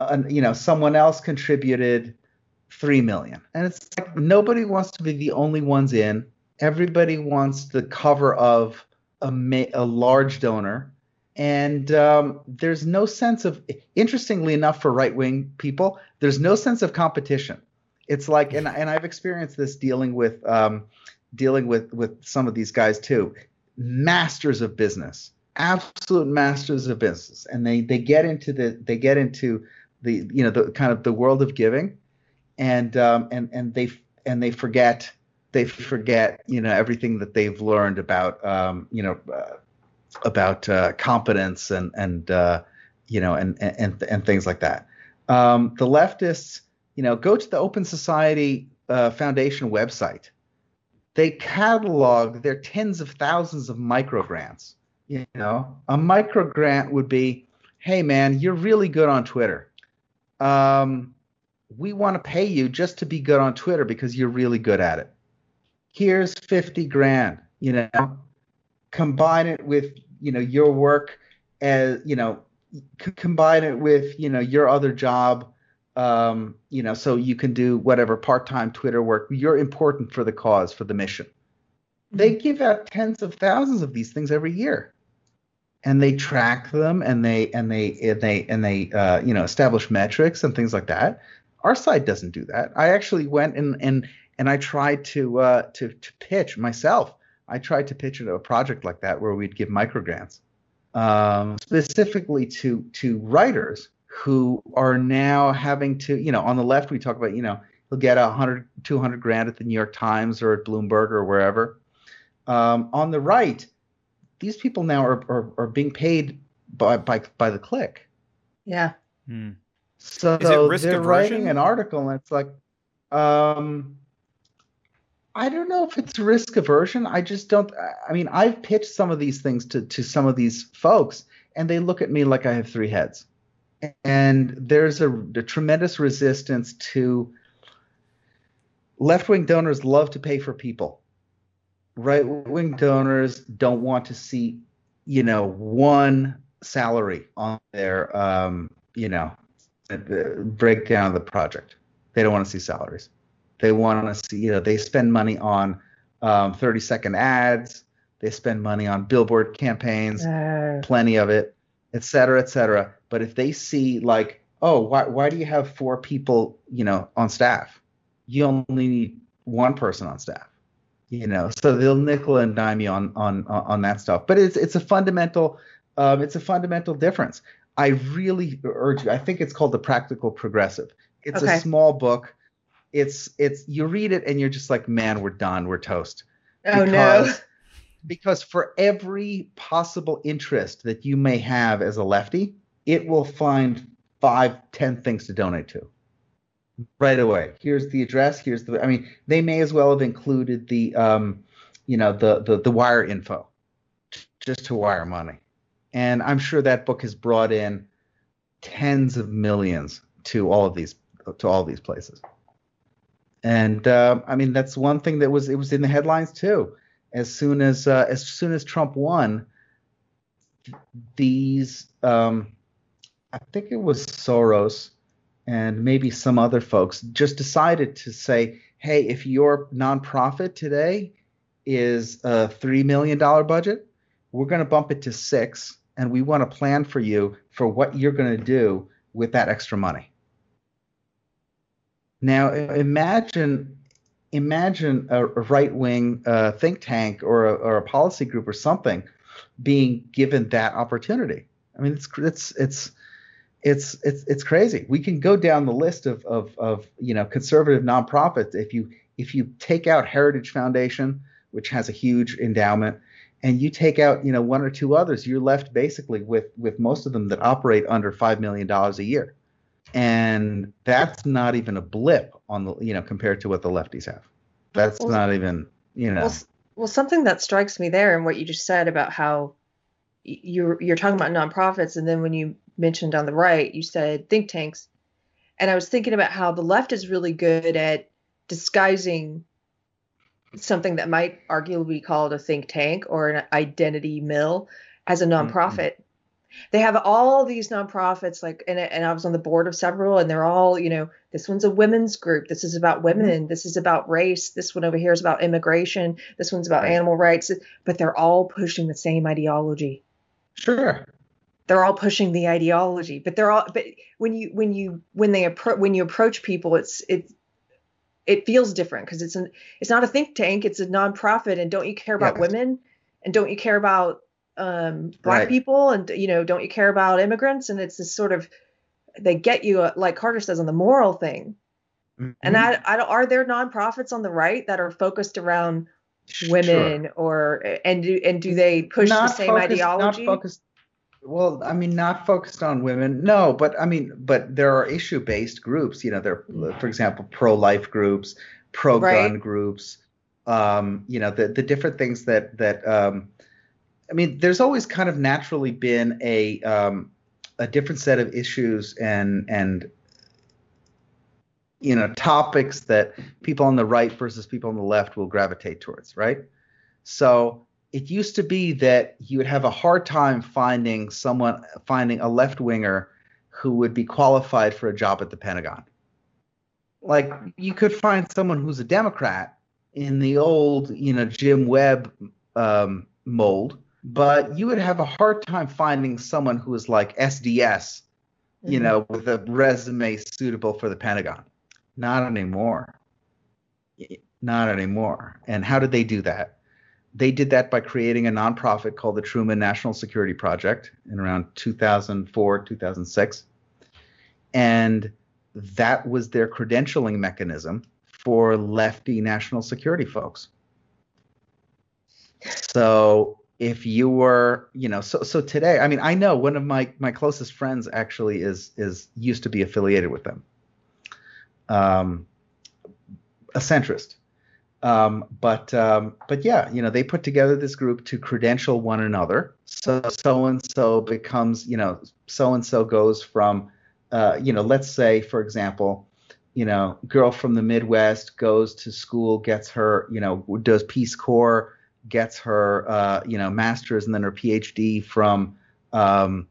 uh, you know someone else contributed three million. And it's like nobody wants to be the only ones in. Everybody wants the cover of a, ma- a large donor. And um, there's no sense of interestingly enough for right wing people there's no sense of competition. It's like and, and i've experienced this dealing with um, dealing with with some of these guys too. Masters of business absolute masters of business. And they they get into the they get into the you know the kind of the world of giving and um and and they and they forget they forget you know everything that they've learned about um you know uh, about uh, competence and and uh, you know and and and things like that um the leftists you know go to the open society uh, foundation website they catalog their tens of thousands of micro grants. You know, a micro grant would be, hey man, you're really good on Twitter. Um, we want to pay you just to be good on Twitter because you're really good at it. Here's 50 grand, you know, combine it with, you know, your work as, you know, c- combine it with, you know, your other job um, you know, so you can do whatever part-time Twitter work. You're important for the cause, for the mission. They mm-hmm. give out tens of thousands of these things every year, and they track them, and they and they and they and they uh, you know establish metrics and things like that. Our side doesn't do that. I actually went and and and I tried to uh, to to pitch myself. I tried to pitch a project like that where we'd give microgrants um, specifically to to writers who are now having to, you know, on the left, we talk about, you know, he'll get a 100, 200 grand at the New York Times or at Bloomberg or wherever. Um, on the right, these people now are, are, are being paid by, by, by the click. Yeah. Hmm. So they're aversion? writing an article and it's like, um, I don't know if it's risk aversion. I just don't. I mean, I've pitched some of these things to to some of these folks, and they look at me like I have three heads and there's a, a tremendous resistance to left wing donors love to pay for people. Right wing donors don't want to see, you know, one salary on their, um, you know, breakdown of the project. They don't want to see salaries. They want to see, you know, they spend money on um, 30 second ads. They spend money on billboard campaigns, uh. plenty of it, et cetera, et cetera. But if they see like, oh, why why do you have four people, you know, on staff? You only need one person on staff. You know, so they'll nickel and dime you on on on that stuff. But it's it's a fundamental um, it's a fundamental difference. I really urge you. I think it's called the Practical Progressive. It's okay. a small book. It's it's you read it and you're just like, man, we're done. We're toast. Oh because, no. Because for every possible interest that you may have as a lefty, it will find five, ten things to donate to right away. Here's the address. Here's the. I mean, they may as well have included the, um, you know, the the the wire info, just to wire money. And I'm sure that book has brought in tens of millions to all of these to all these places. And uh, I mean, that's one thing that was it was in the headlines too. As soon as uh, as soon as Trump won, these um, I think it was Soros and maybe some other folks just decided to say, hey, if your nonprofit today is a $3 million budget, we're going to bump it to six, and we want to plan for you for what you're going to do with that extra money. Now, imagine imagine a, right wing uh, think tank or a, or a policy group or something being given that opportunity. I mean, it's it's it's it's it's it's crazy. We can go down the list of of of you know conservative nonprofits. If you if you take out Heritage Foundation, which has a huge endowment, and you take out you know one or two others, you're left basically with with most of them that operate under five million dollars a year, and that's not even a blip on the you know compared to what the lefties have. That's well, not even you know. Well, well, something that strikes me there and what you just said about how you're you're talking about nonprofits, and then when you mentioned on the right, you said think tanks, and I was thinking about how the left is really good at disguising something that might arguably be called a think tank or an identity mill as a mm-hmm. nonprofit. Mm-hmm. They have all these nonprofits, like, and, and I was on the board of several, and they're all, you know, this one's a women's group. This is about women. Mm-hmm. This is about race. This one over here is about immigration. This one's about animal rights. But they're all pushing the same ideology. Sure. They're all pushing the ideology, but they're all. But when you when you when they approach when you approach people, it's it's it feels different because it's an it's not a think tank it's a nonprofit and don't you care about yes. women and don't you care about um, black right. people and you know don't you care about immigrants and it's this sort of they get you uh, like carter says on the moral thing mm-hmm. and I, I are there nonprofits on the right that are focused around women sure. or and do and do they push not the same focused, ideology not focused well, I mean, not focused on women, no, but I mean, but there are issue-based groups. You know, there, for example, pro-life groups, pro-gun right. groups. Um, you know, the the different things that that. Um, I mean, there's always kind of naturally been a um, a different set of issues and and you know topics that people on the right versus people on the left will gravitate towards, right? So it used to be that you would have a hard time finding someone finding a left winger who would be qualified for a job at the Pentagon. Like you could find someone who's a Democrat in the old, you know, Jim Webb um, mold, but you would have a hard time finding someone who is like SDS, you mm-hmm. know, with a resume suitable for the Pentagon. Not anymore. Not anymore. And how did they do that? They did that by creating a nonprofit called the Truman National Security Project in around 2004, 2006. And that was their credentialing mechanism for lefty national security folks. So if you were, you know, so so today, I mean, I know one of my my closest friends actually is is used to be affiliated with them. Um, a centrist, um, but um, but yeah, you know, they put together this group to credential one another. So so and so becomes, you know, so and so goes from, uh, you know, let's say for example, you know, girl from the Midwest goes to school, gets her, you know, does Peace Corps, gets her, uh, you know, master's and then her PhD from, um,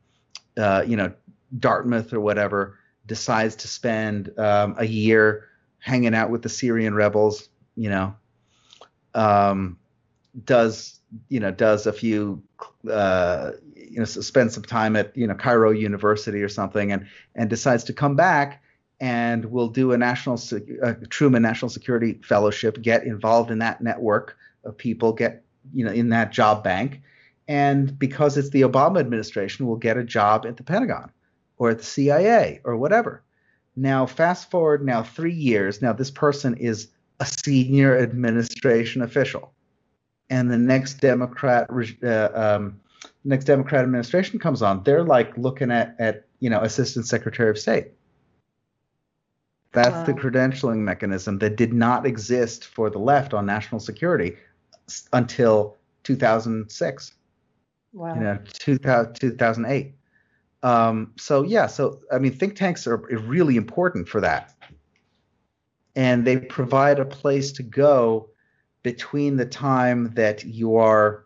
uh, you know, Dartmouth or whatever. Decides to spend um, a year hanging out with the Syrian rebels you know, um, does you know does a few uh, you know spend some time at you know Cairo University or something and and decides to come back and will do a national uh, Truman National Security Fellowship, get involved in that network of people, get you know in that job bank, and because it's the Obama administration, will get a job at the Pentagon or at the CIA or whatever. Now, fast forward now three years. Now this person is a senior administration official. And the next Democrat uh, um, next Democrat administration comes on, they're like looking at at you know Assistant Secretary of State. That's wow. the credentialing mechanism that did not exist for the left on national security until 2006. Wow. You know, 2000, 2008. Um, so yeah, so I mean, think tanks are really important for that and they provide a place to go between the time that you are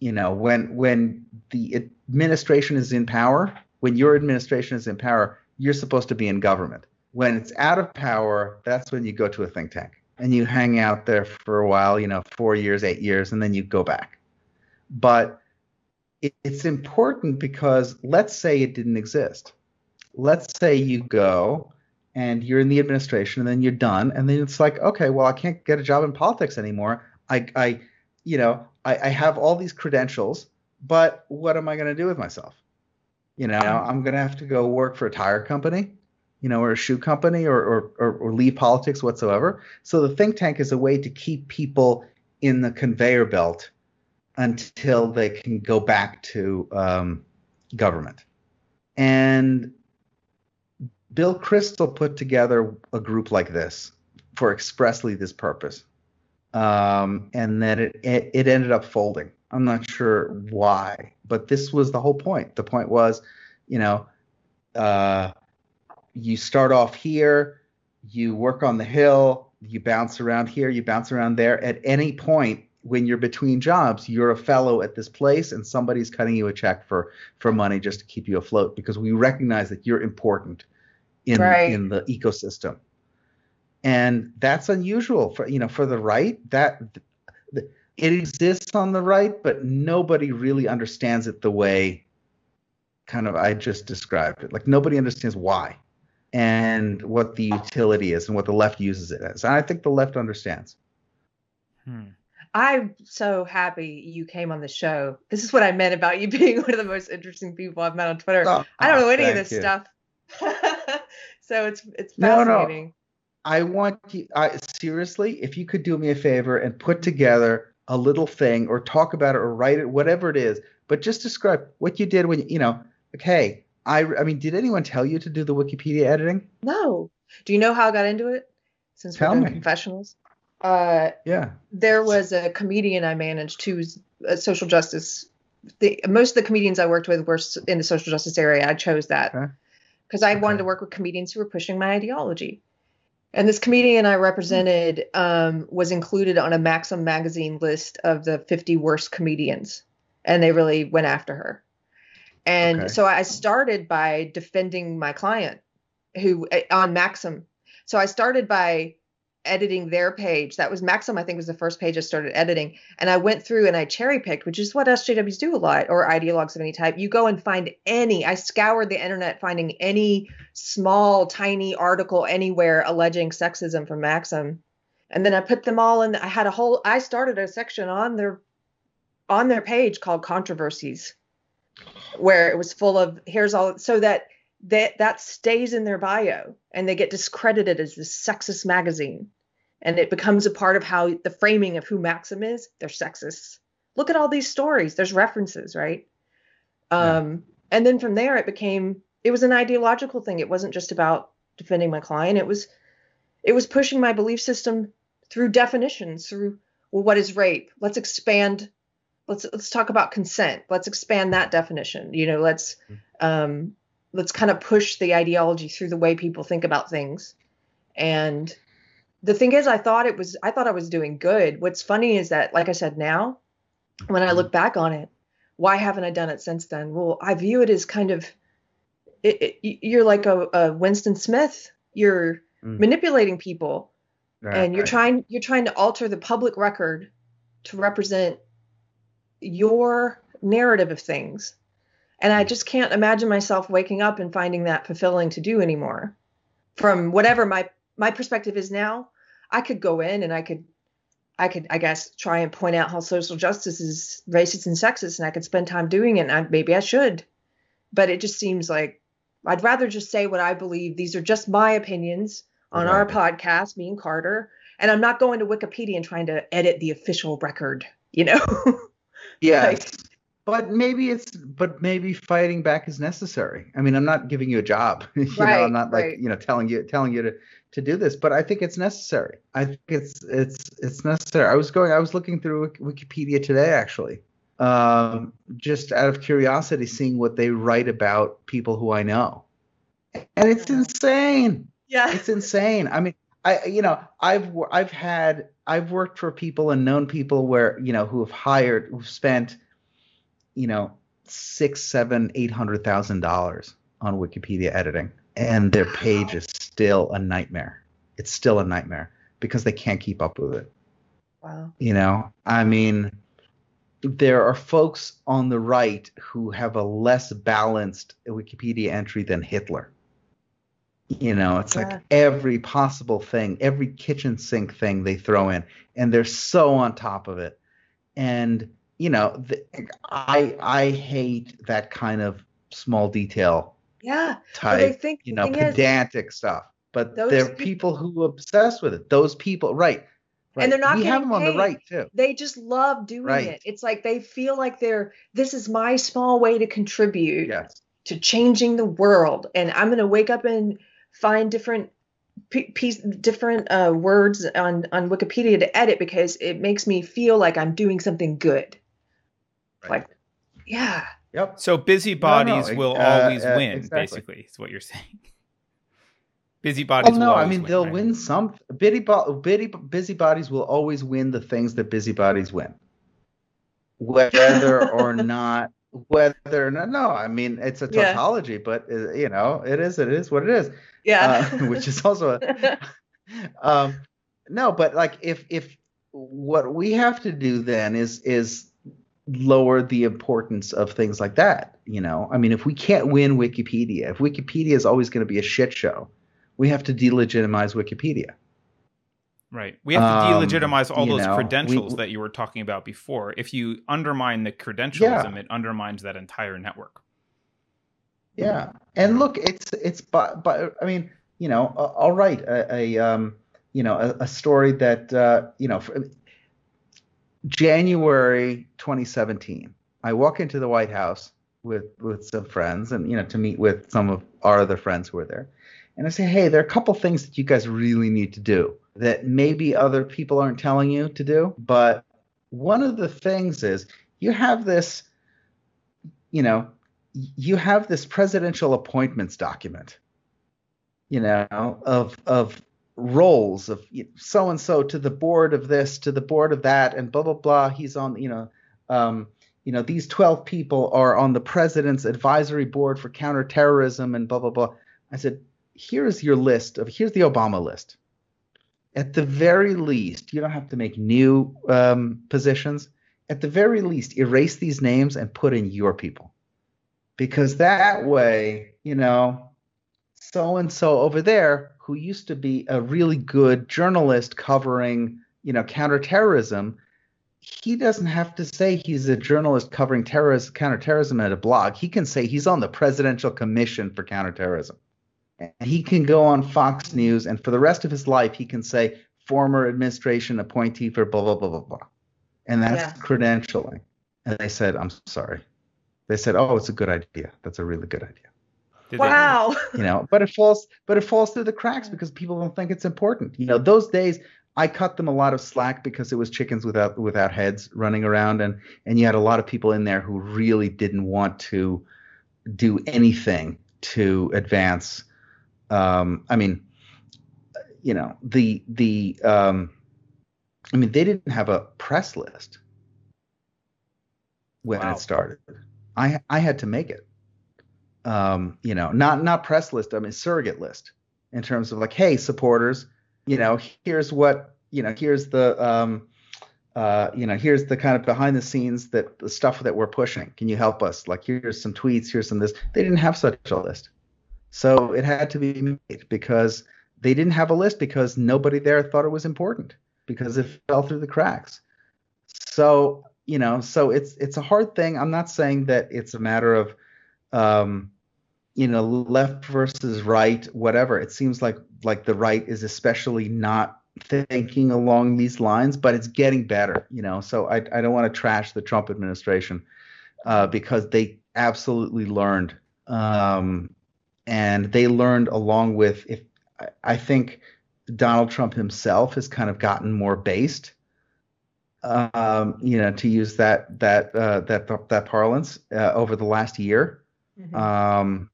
you know when when the administration is in power when your administration is in power you're supposed to be in government. When it's out of power that's when you go to a think tank and you hang out there for a while you know 4 years 8 years and then you go back. But it's important because let's say it didn't exist. Let's say you go and you're in the administration and then you're done. And then it's like okay well i can't get a job in politics anymore. I i you know i, I have all these credentials but what am i going to do with myself? You know i'm going to have to go work for a tire company you know or a shoe company or, or or, or leave politics whatsoever. So the think tank is a way to keep people in the conveyor belt until they can go back to um, government. And Bill Kristol put together a group like this for expressly this purpose. Um, and then it, it, it ended up folding. I'm not sure why, but this was the whole point. The point was, you know, uh, you start off here, you work on the hill, you bounce around here, you bounce around there. At any point when you're between jobs, you're a fellow at this place, and somebody's cutting you a check for for money just to keep you afloat because we recognize that you're important in Right. in the ecosystem, and that's unusual for you know for the right that. It exists on the right, but nobody really understands it the way kind of I just described it. Like nobody understands why and what the utility is and what the left uses it as. And I think the left understands. Hmm. I'm so happy you came on the show. This is what I meant about you being one of the most interesting people I've met on Twitter. Oh, I don't know any of this you. stuff. so it's it's No, no. fascinating. I want you I seriously, if you could do me a favor and put together a little thing or talk about it or write it, whatever it is, but just describe what you did when you, you know, like, hey, I I mean, did anyone tell you to do the Wikipedia editing? No. Do you know how I got into it? Since Tell we're doing me. confessionals. Uh Yeah. there was a comedian I managed who's a social justice. The, most of the comedians I worked with were in the social justice area. I chose that Okay. Because I wanted to work with comedians who were pushing my ideology. And this comedian I represented um, was included on a Maxim magazine list of the 50 worst comedians, and they really went after her. And Okay. so I started by defending my client, who eh, on Maxim. So I started by editing their page. That was Maxim, I think, was the first page I started editing. And I went through and I cherry picked, which is what SJWs do a lot, or ideologues of any type. You go and find any, I scoured the internet finding any small, tiny article anywhere alleging sexism from Maxim. And then I put them all in. I had a whole, I started a section on their, on their page called controversies, where it was full of, here's all, so that that that stays in their bio and they get discredited as this sexist magazine and it becomes a part of how the framing of who maxim is. They're sexist. Look at all these stories. There's references right? Yeah. um and then from there it became it was an ideological thing. It wasn't just about defending my client. It was it was pushing my belief system through definitions through well what is rape? Let's expand let's let's talk about consent. Let's expand that definition. You know let's um let's kind of push the ideology through the way people think about things. And the thing is i thought it was i thought i was doing good. What's funny is that like i said now when i look back on it why haven't i done it since then? Well i view it as kind of it, it, you're like a, a winston smith. You're Mm. manipulating people and you're Right. trying you're trying to alter the public record to represent your narrative of things. And i just can't imagine myself waking up and finding that fulfilling to do anymore from whatever my my perspective is now i could go in and i could i could i guess try and point out how social justice is racist and sexist and i could spend time doing it and I, maybe i should. But it just seems like i'd rather just say what i believe. These are just my opinions on our podcast me and carter and i'm not going to wikipedia and trying to edit the official record you know? Yes. But maybe it's but maybe fighting back is necessary. I mean, I'm not giving you a job. you know, Right, I'm not like, right. you know, telling you telling you to to do this, but I think it's necessary. I think it's it's it's necessary. I was going I was looking through Wikipedia today actually. Um just out of curiosity seeing what they write about people who I know. And it's insane yeah it's insane. I mean, I you know, I've I've had I've worked for people and known people where you know who have hired who've spent, you know, six, seven, eight hundred thousand dollars on Wikipedia editing, and their page is still a nightmare. It's still a nightmare because they can't keep up with it. wow You know, I mean, there are folks on the right who have a less balanced Wikipedia entry than Hitler. You know, it's Yeah. like every possible thing, every kitchen sink thing they throw in, and they're so on top of it. And you know, the, I I hate that kind of small detail yeah type they think you know, thing is, pedantic stuff. But there are people who are obsessed with it. Those people, right? Right. And they're not we have them on the right too. They just love doing Right. it. It's like they feel like they're this is my small way to contribute Yes. to changing the world and i'm going to wake up and find different piece different uh, words on on wikipedia to edit because it makes me feel like i'm doing something good Right. like yeah Yep. So busybodies No, no, will uh, always uh, win, exactly. basically, is what you're saying. Busybodies Well, will no, I mean win, they'll right? win some. Bitty, bo- bitty, busybodies will always win the things that busybodies win, whether or not. Whether or not no, I mean it's a Yeah. tautology, but uh, you know it is. It is what it is. yeah uh, which is also a, um, no, but like if if what we have to do then is is lower the importance of things like that. You know, I mean, if we can't win Wikipedia, if Wikipedia is always going to be a shit show, we have to delegitimize Wikipedia. Right. We have to Um, delegitimize all those know, we- credentials that you were talking about before. If you undermine the credentialism, it undermines that entire network. Yeah, and look, it's it's but but I mean, you know, uh, all right, a, a um, you know, a, a story that uh, you know, January 2017, I walk into the White House with with some friends, and you know, to meet with some of our other friends who were there, and I say, hey, there are a couple things that you guys really need to do that maybe other people aren't telling you to do, but one of the things is you have this, you know, you have this presidential appointments document, you know, of of roles of so and so to the board of this, to the board of that, and blah blah blah. He's on, you know, um, you know, these twelve people are on the president's advisory board for counterterrorism and blah blah blah. I said, here's your list of here's the Obama list. At the very least, you don't have to make new um, positions. At the very least, erase these names and put in your people because that way, you know, so and so over there who used to be a really good journalist covering, you know, counterterrorism, he doesn't have to say he's a journalist covering terrorism, counterterrorism at a blog. He can say he's on the Presidential Commission for Counterterrorism. And he can go on Fox News, and for the rest of his life, he can say former administration appointee for blah blah blah blah blah, and that's Yeah. credentialing. And they said, "I'm sorry." They said, "Oh, it's a good idea. That's a really good idea." Wow. you know but it falls but it falls through the cracks because people don't think it's important. You know those days i cut them a lot of slack because it was chickens without without heads running around and and you had a lot of people in there who really didn't want to do anything to advance um i mean you know the the um i mean they didn't have a press list when Wow. it started. I i had to make it um, you know, not not press list, I mean surrogate list in terms of like, hey, supporters, you know, here's what, you know, here's the um uh, you know, here's the kind of behind the scenes that the stuff that we're pushing. Can you help us? Like here's some tweets, here's some this. They didn't have such a list. So it had to be made because they didn't have a list because nobody there thought it was important because it fell through the cracks. So, you know, so it's it's a hard thing. I'm not saying that it's a matter of um, you know, left versus right, whatever. It seems like like the right is especially not thinking along these lines, but it's getting better, you know. So I I don't want to trash the Trump administration uh, because they absolutely learned, um, and they learned along with if I, think Donald Trump himself has kind of gotten more based. Um, you know, to use that that uh, that that parlance uh, over the last year, Mhm. um,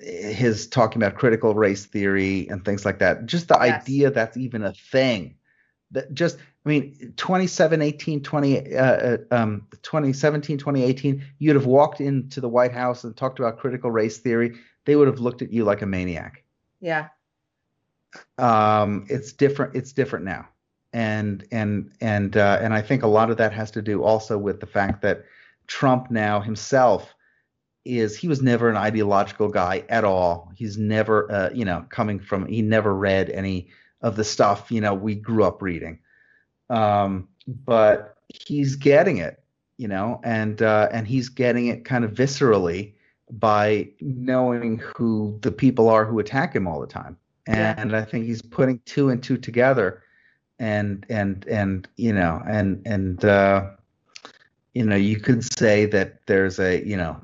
his talking about critical race theory and things like that. Just the Yes. idea that's even a thing. That just, I mean, 27, 18, 20, uh, uh, um, 2017, 2018, you'd have walked into the White House and talked about critical race theory. They would have looked at you like a maniac. yeah Um, it's different. It's different now. And and and uh, and I think a lot of that has to do also with the fact that Trump now himself is he was never an ideological guy at all. He's never uh, you know coming from he never read any of the stuff you know we grew up reading. Um, but he's getting it, you know, and uh, and he's getting it kind of viscerally by knowing who the people are who attack him all the time. Yeah. And I think he's putting two and two together and and and you know and and uh, you know you could say that there's a you know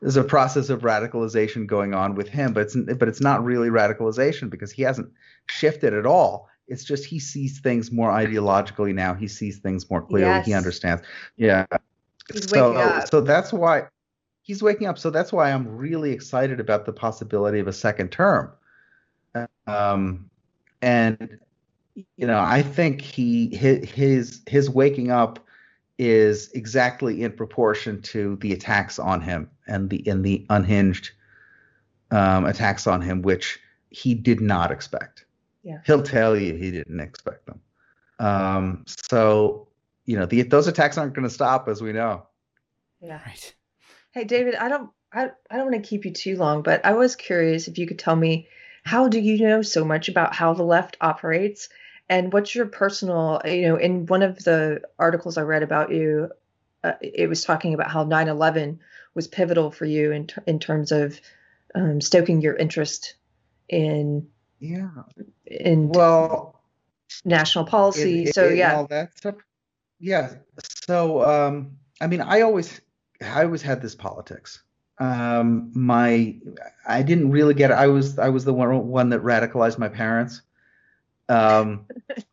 there's a process of radicalization going on with him, but it's but it's not really radicalization because he hasn't shifted at all. It's just he sees things more ideologically now. He sees things more clearly. Yes. He understands. Yeah. He's so, up. So that's why he's waking up. So that's why I'm really excited about the possibility of a second term. Um, and you know, I think he his his, his waking up is exactly in proportion to the attacks on him and the in the unhinged um, attacks on him, which he did not expect. Yeah. He'll tell you he didn't expect them. Um, so you know, the, those attacks aren't going to stop, as we know. Yeah. Right. Hey, David, I don't, I, I don't want to keep you too long, but I was curious if you could tell me how do you know so much about how the left operates, and what's your personal, you know, in one of the articles I read about you, uh, it was talking about how 9/11 was pivotal for you in in terms of um, stoking your interest in yeah in well national policy. It, it, so yeah, all that stuff. Yeah. So um, I mean, I always I always had this politics. Um, my I didn't really get it. I was I was the one one that radicalized my parents. Um,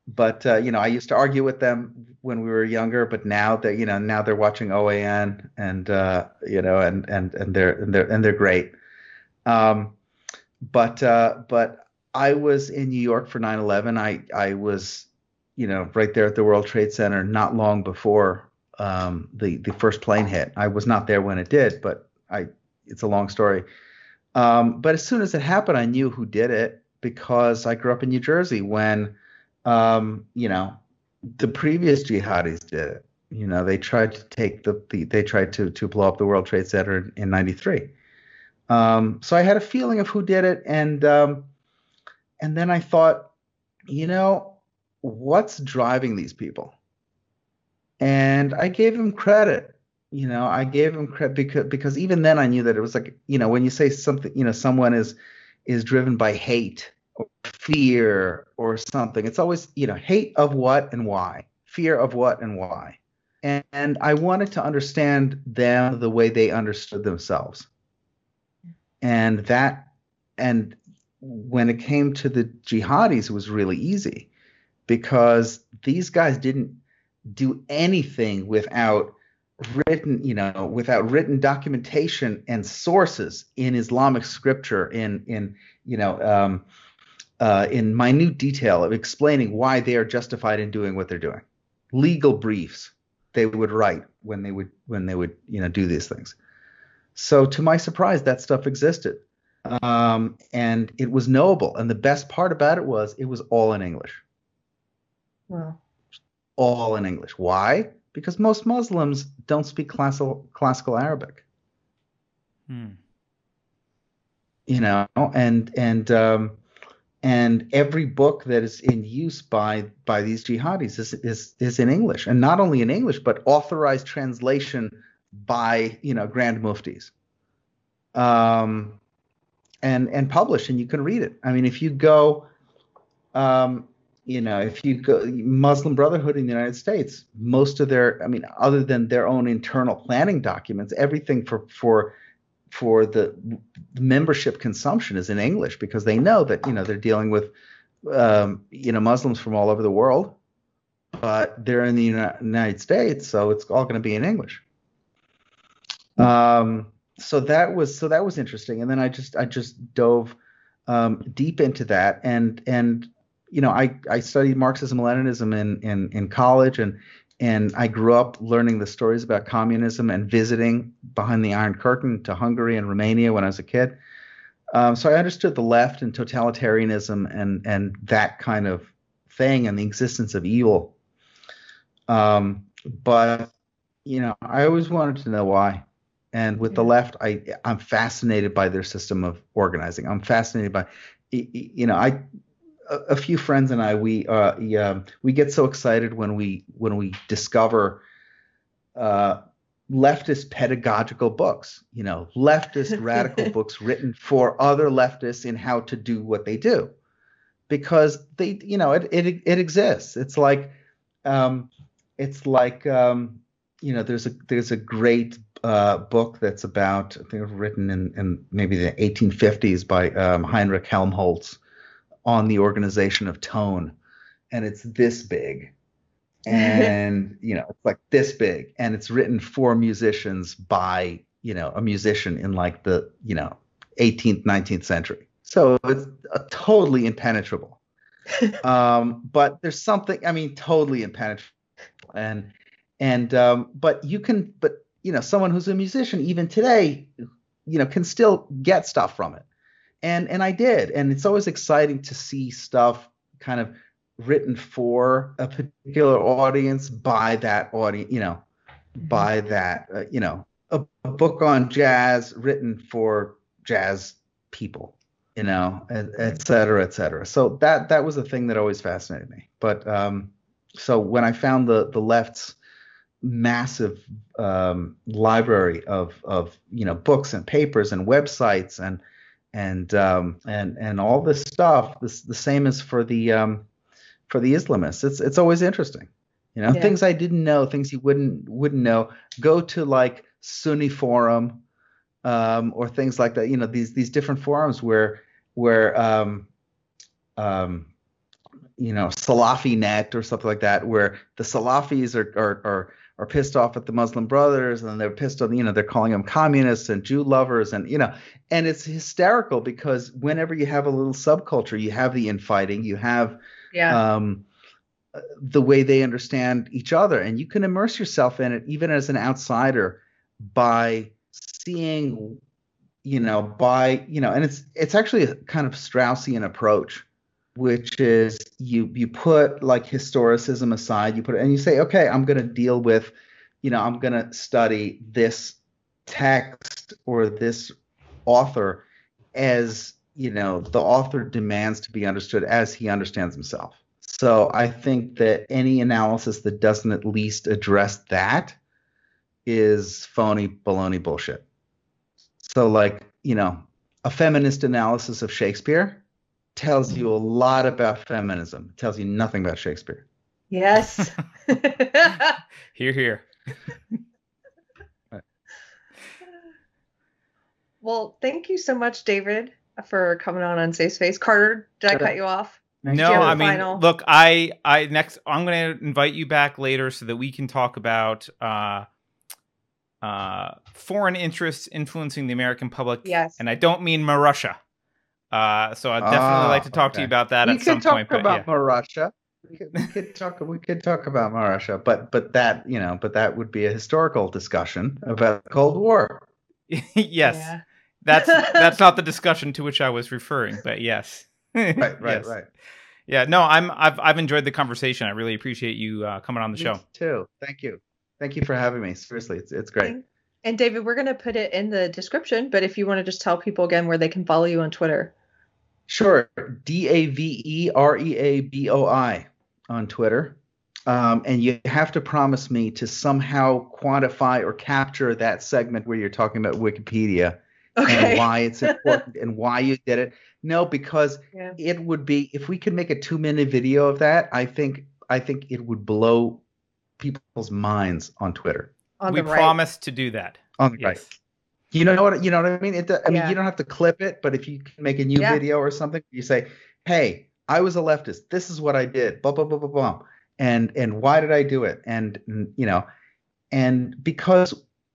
but uh, you know, I used to argue with them when we were younger, but now that you know now they're watching OAN and uh, you know and and and they're and they're and they're great. Um, but uh, but I was in New York for 9/11. I I was you know right there at the World Trade Center not long before um, the the first plane hit. I was not there when it did, but I it's a long story. Um, but as soon as it happened, I knew who did it because I grew up in New Jersey when um, you know the previous jihadis did it. You know, they tried to take the, the they tried to to blow up the World Trade Center in '93. Um, so I had a feeling of who did it, and um, and then I thought, you know, what's driving these people? and I gave him credit. You know, I gave him credit because because even then I knew that it was like you know when you say something you know someone is is driven by hate or fear or something. It's always you know hate of what and why fear of what and why. And, and I wanted to understand them the way they understood themselves. And that and when it came to the jihadis it was really easy because these guys didn't do anything without written you know without written documentation and sources in islamic scripture in in you know um, uh, in minute detail of explaining why they are justified in doing what they're doing. Legal briefs they would write when they would when they would you know do these things. So to my surprise that stuff existed. Um, and it was knowable. And the best part about it was it was all in english. Wow. All in English. Why? Because most Muslims don't speak classical classical Arabic. Hmm. You know, and and um, and every book that is in use by by these jihadis is, is is in English, and not only in English, but authorized translation by you know grand muftis, um, and and published, and you can read it. I mean, if you go, um, you know, if you go Muslim Brotherhood in the United States, most of their, I mean, other than their own internal planning documents, everything for for for the membership consumption is in English because they know that you know they're dealing with um, you know Muslims from all over the world, but they're in the United States, so it's all going to be in English. Um, so that was so that was interesting, and then I just I just dove um, deep into that, and and you know, I, I studied Marxism Leninism in, in, in college and and I grew up learning the stories about communism and visiting behind the Iron Curtain to Hungary and Romania when I was a kid. Um, so I understood the left and totalitarianism and and that kind of thing and the existence of evil. Um, but you know, I always wanted to know why. And with the left, I I'm fascinated by their system of organizing. I'm fascinated by, you know, I a, few friends and I we uh, yeah, we get so excited when we when we discover uh, leftist pedagogical books, you know, leftist radical books written for other leftists in how to do what they do. because they you know it it it exists. It's like um, it's like um, you know there's a there's a great uh, book that's about I think written in, in maybe the 1850s by um, Heinrich Helmholtz on the organization of tone, and it's this big, and you know it's like this big, and it's written for musicians by you know a musician in like the you know 18th 19th century. So it's a totally impenetrable. um, but there's something I mean totally impenetrable, and and um, but you can but you know someone who's a musician even today you know can still get stuff from it and and I did, and it's always exciting to see stuff kind of written for a particular audience by that audience, you know, mm-hmm. by that, uh, you know, a, a, book on jazz written for jazz people, you know, et, et cetera, et cetera. So that that was a thing that always fascinated me. But um, so when I found the the left's massive um, library of of you know books and papers and websites and and um, and and all this stuff. This the same as for the um, for the Islamists. It's it's always interesting. You know, yeah. things I didn't know, things you wouldn't wouldn't know. Go to like Sunni forum um, or things like that. You know, these these different forums where where um, um, you know Salafi net or something like that, where the Salafis are are, are are pissed off at the Muslim Brothers and they're pissed on, you know, they're calling them communists and Jew lovers and, you know, and it's hysterical because whenever you have a little subculture, you have the infighting, you have yeah. um, the way they understand each other, and you can immerse yourself in it even as an outsider by seeing, you know, by, you know, and it's it's actually a kind of Straussian approach which is you you put like historicism aside, you put it and you say, okay, I'm going to deal with, you know, I'm going to study this text or this author as you know the author demands to be understood as he understands himself. So I think that any analysis that doesn't at least address that is phony baloney bullshit. So like, you know, a feminist analysis of Shakespeare tells you a lot about feminism. It tells you nothing about Shakespeare. Yes. here, here. well, thank you so much, David, for coming on Unsafe Space. Carter, did I cut you off? No, I mean, final? look, I, I next, I'm going to invite you back later so that we can talk about uh, uh, foreign interests influencing the American public. Yes, and I don't mean Russia. Uh, so I'd definitely like to talk okay. to you about that we at some point. We could talk about Russia. We could, we could talk. We could talk about Russia, but but that you know, but that would be a historical discussion about the Cold War. yes, yeah. that's that's not the discussion to which I was referring, but yes. right, right, yes. right. Yeah, no, I'm I've I've enjoyed the conversation. I really appreciate you uh, coming on the me show. Too. Thank you. Thank you for having me. Seriously, it's it's great. And David, we're going to put it in the description, but if you want to just tell people again where they can follow you on Twitter. Sure. D A V E R E A B O I on Twitter. Um, and you have to promise me to somehow quantify or capture that segment where you're talking about Wikipedia okay. and why it's important and why you did it. No, because yeah. it would be if we could make a two minute video of that, I think I think it would blow people's minds on Twitter. On we right. promise to do that. On the yes. right. You know what you know what I mean? It, I mean, yeah. you don't have to clip it, but if you can make a new yeah. video or something, you say, "Hey, I was a leftist. This is what I did." Blah blah blah blah blah. And and why did I do it? And you know, and because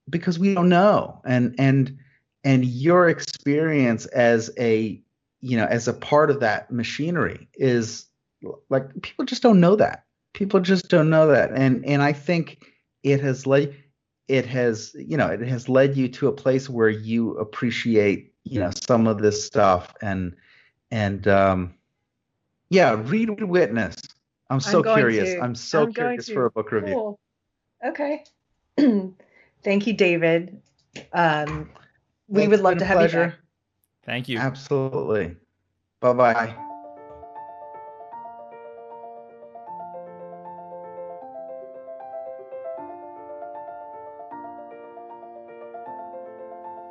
because we don't know. And and and your experience as a you know as a part of that machinery is like people just don't know that. People just don't know that. And and I think it has led it has you know it has led you to a place where you appreciate you know some of this stuff and and um yeah read witness. I'm so I'm curious. to. i'm so I'm curious for a book review. Cool. okay. Thank you david. Um we would love to have pleasure. you back. thank you. Absolutely. Bye bye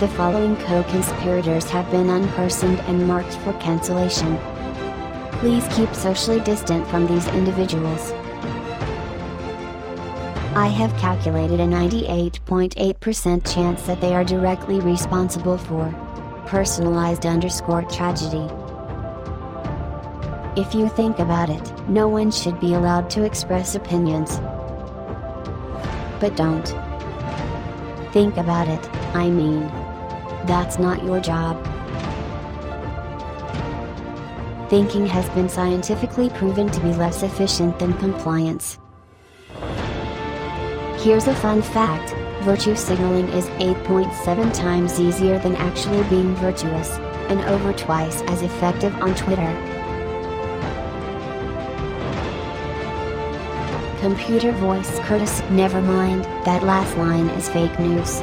the following co-conspirators have been unpersoned and marked for cancellation. Please keep socially distant from these individuals. I have calculated a 98.8% chance that they are directly responsible for personalized underscore tragedy. If you think about it, no one should be allowed to express opinions. But don't. Think about it, I mean. That's not your job. Thinking has been scientifically proven to be less efficient than compliance. Here's a fun fact virtue signaling is 8.7 times easier than actually being virtuous, and over twice as effective on Twitter. Computer voice Curtis, never mind, that last line is fake news.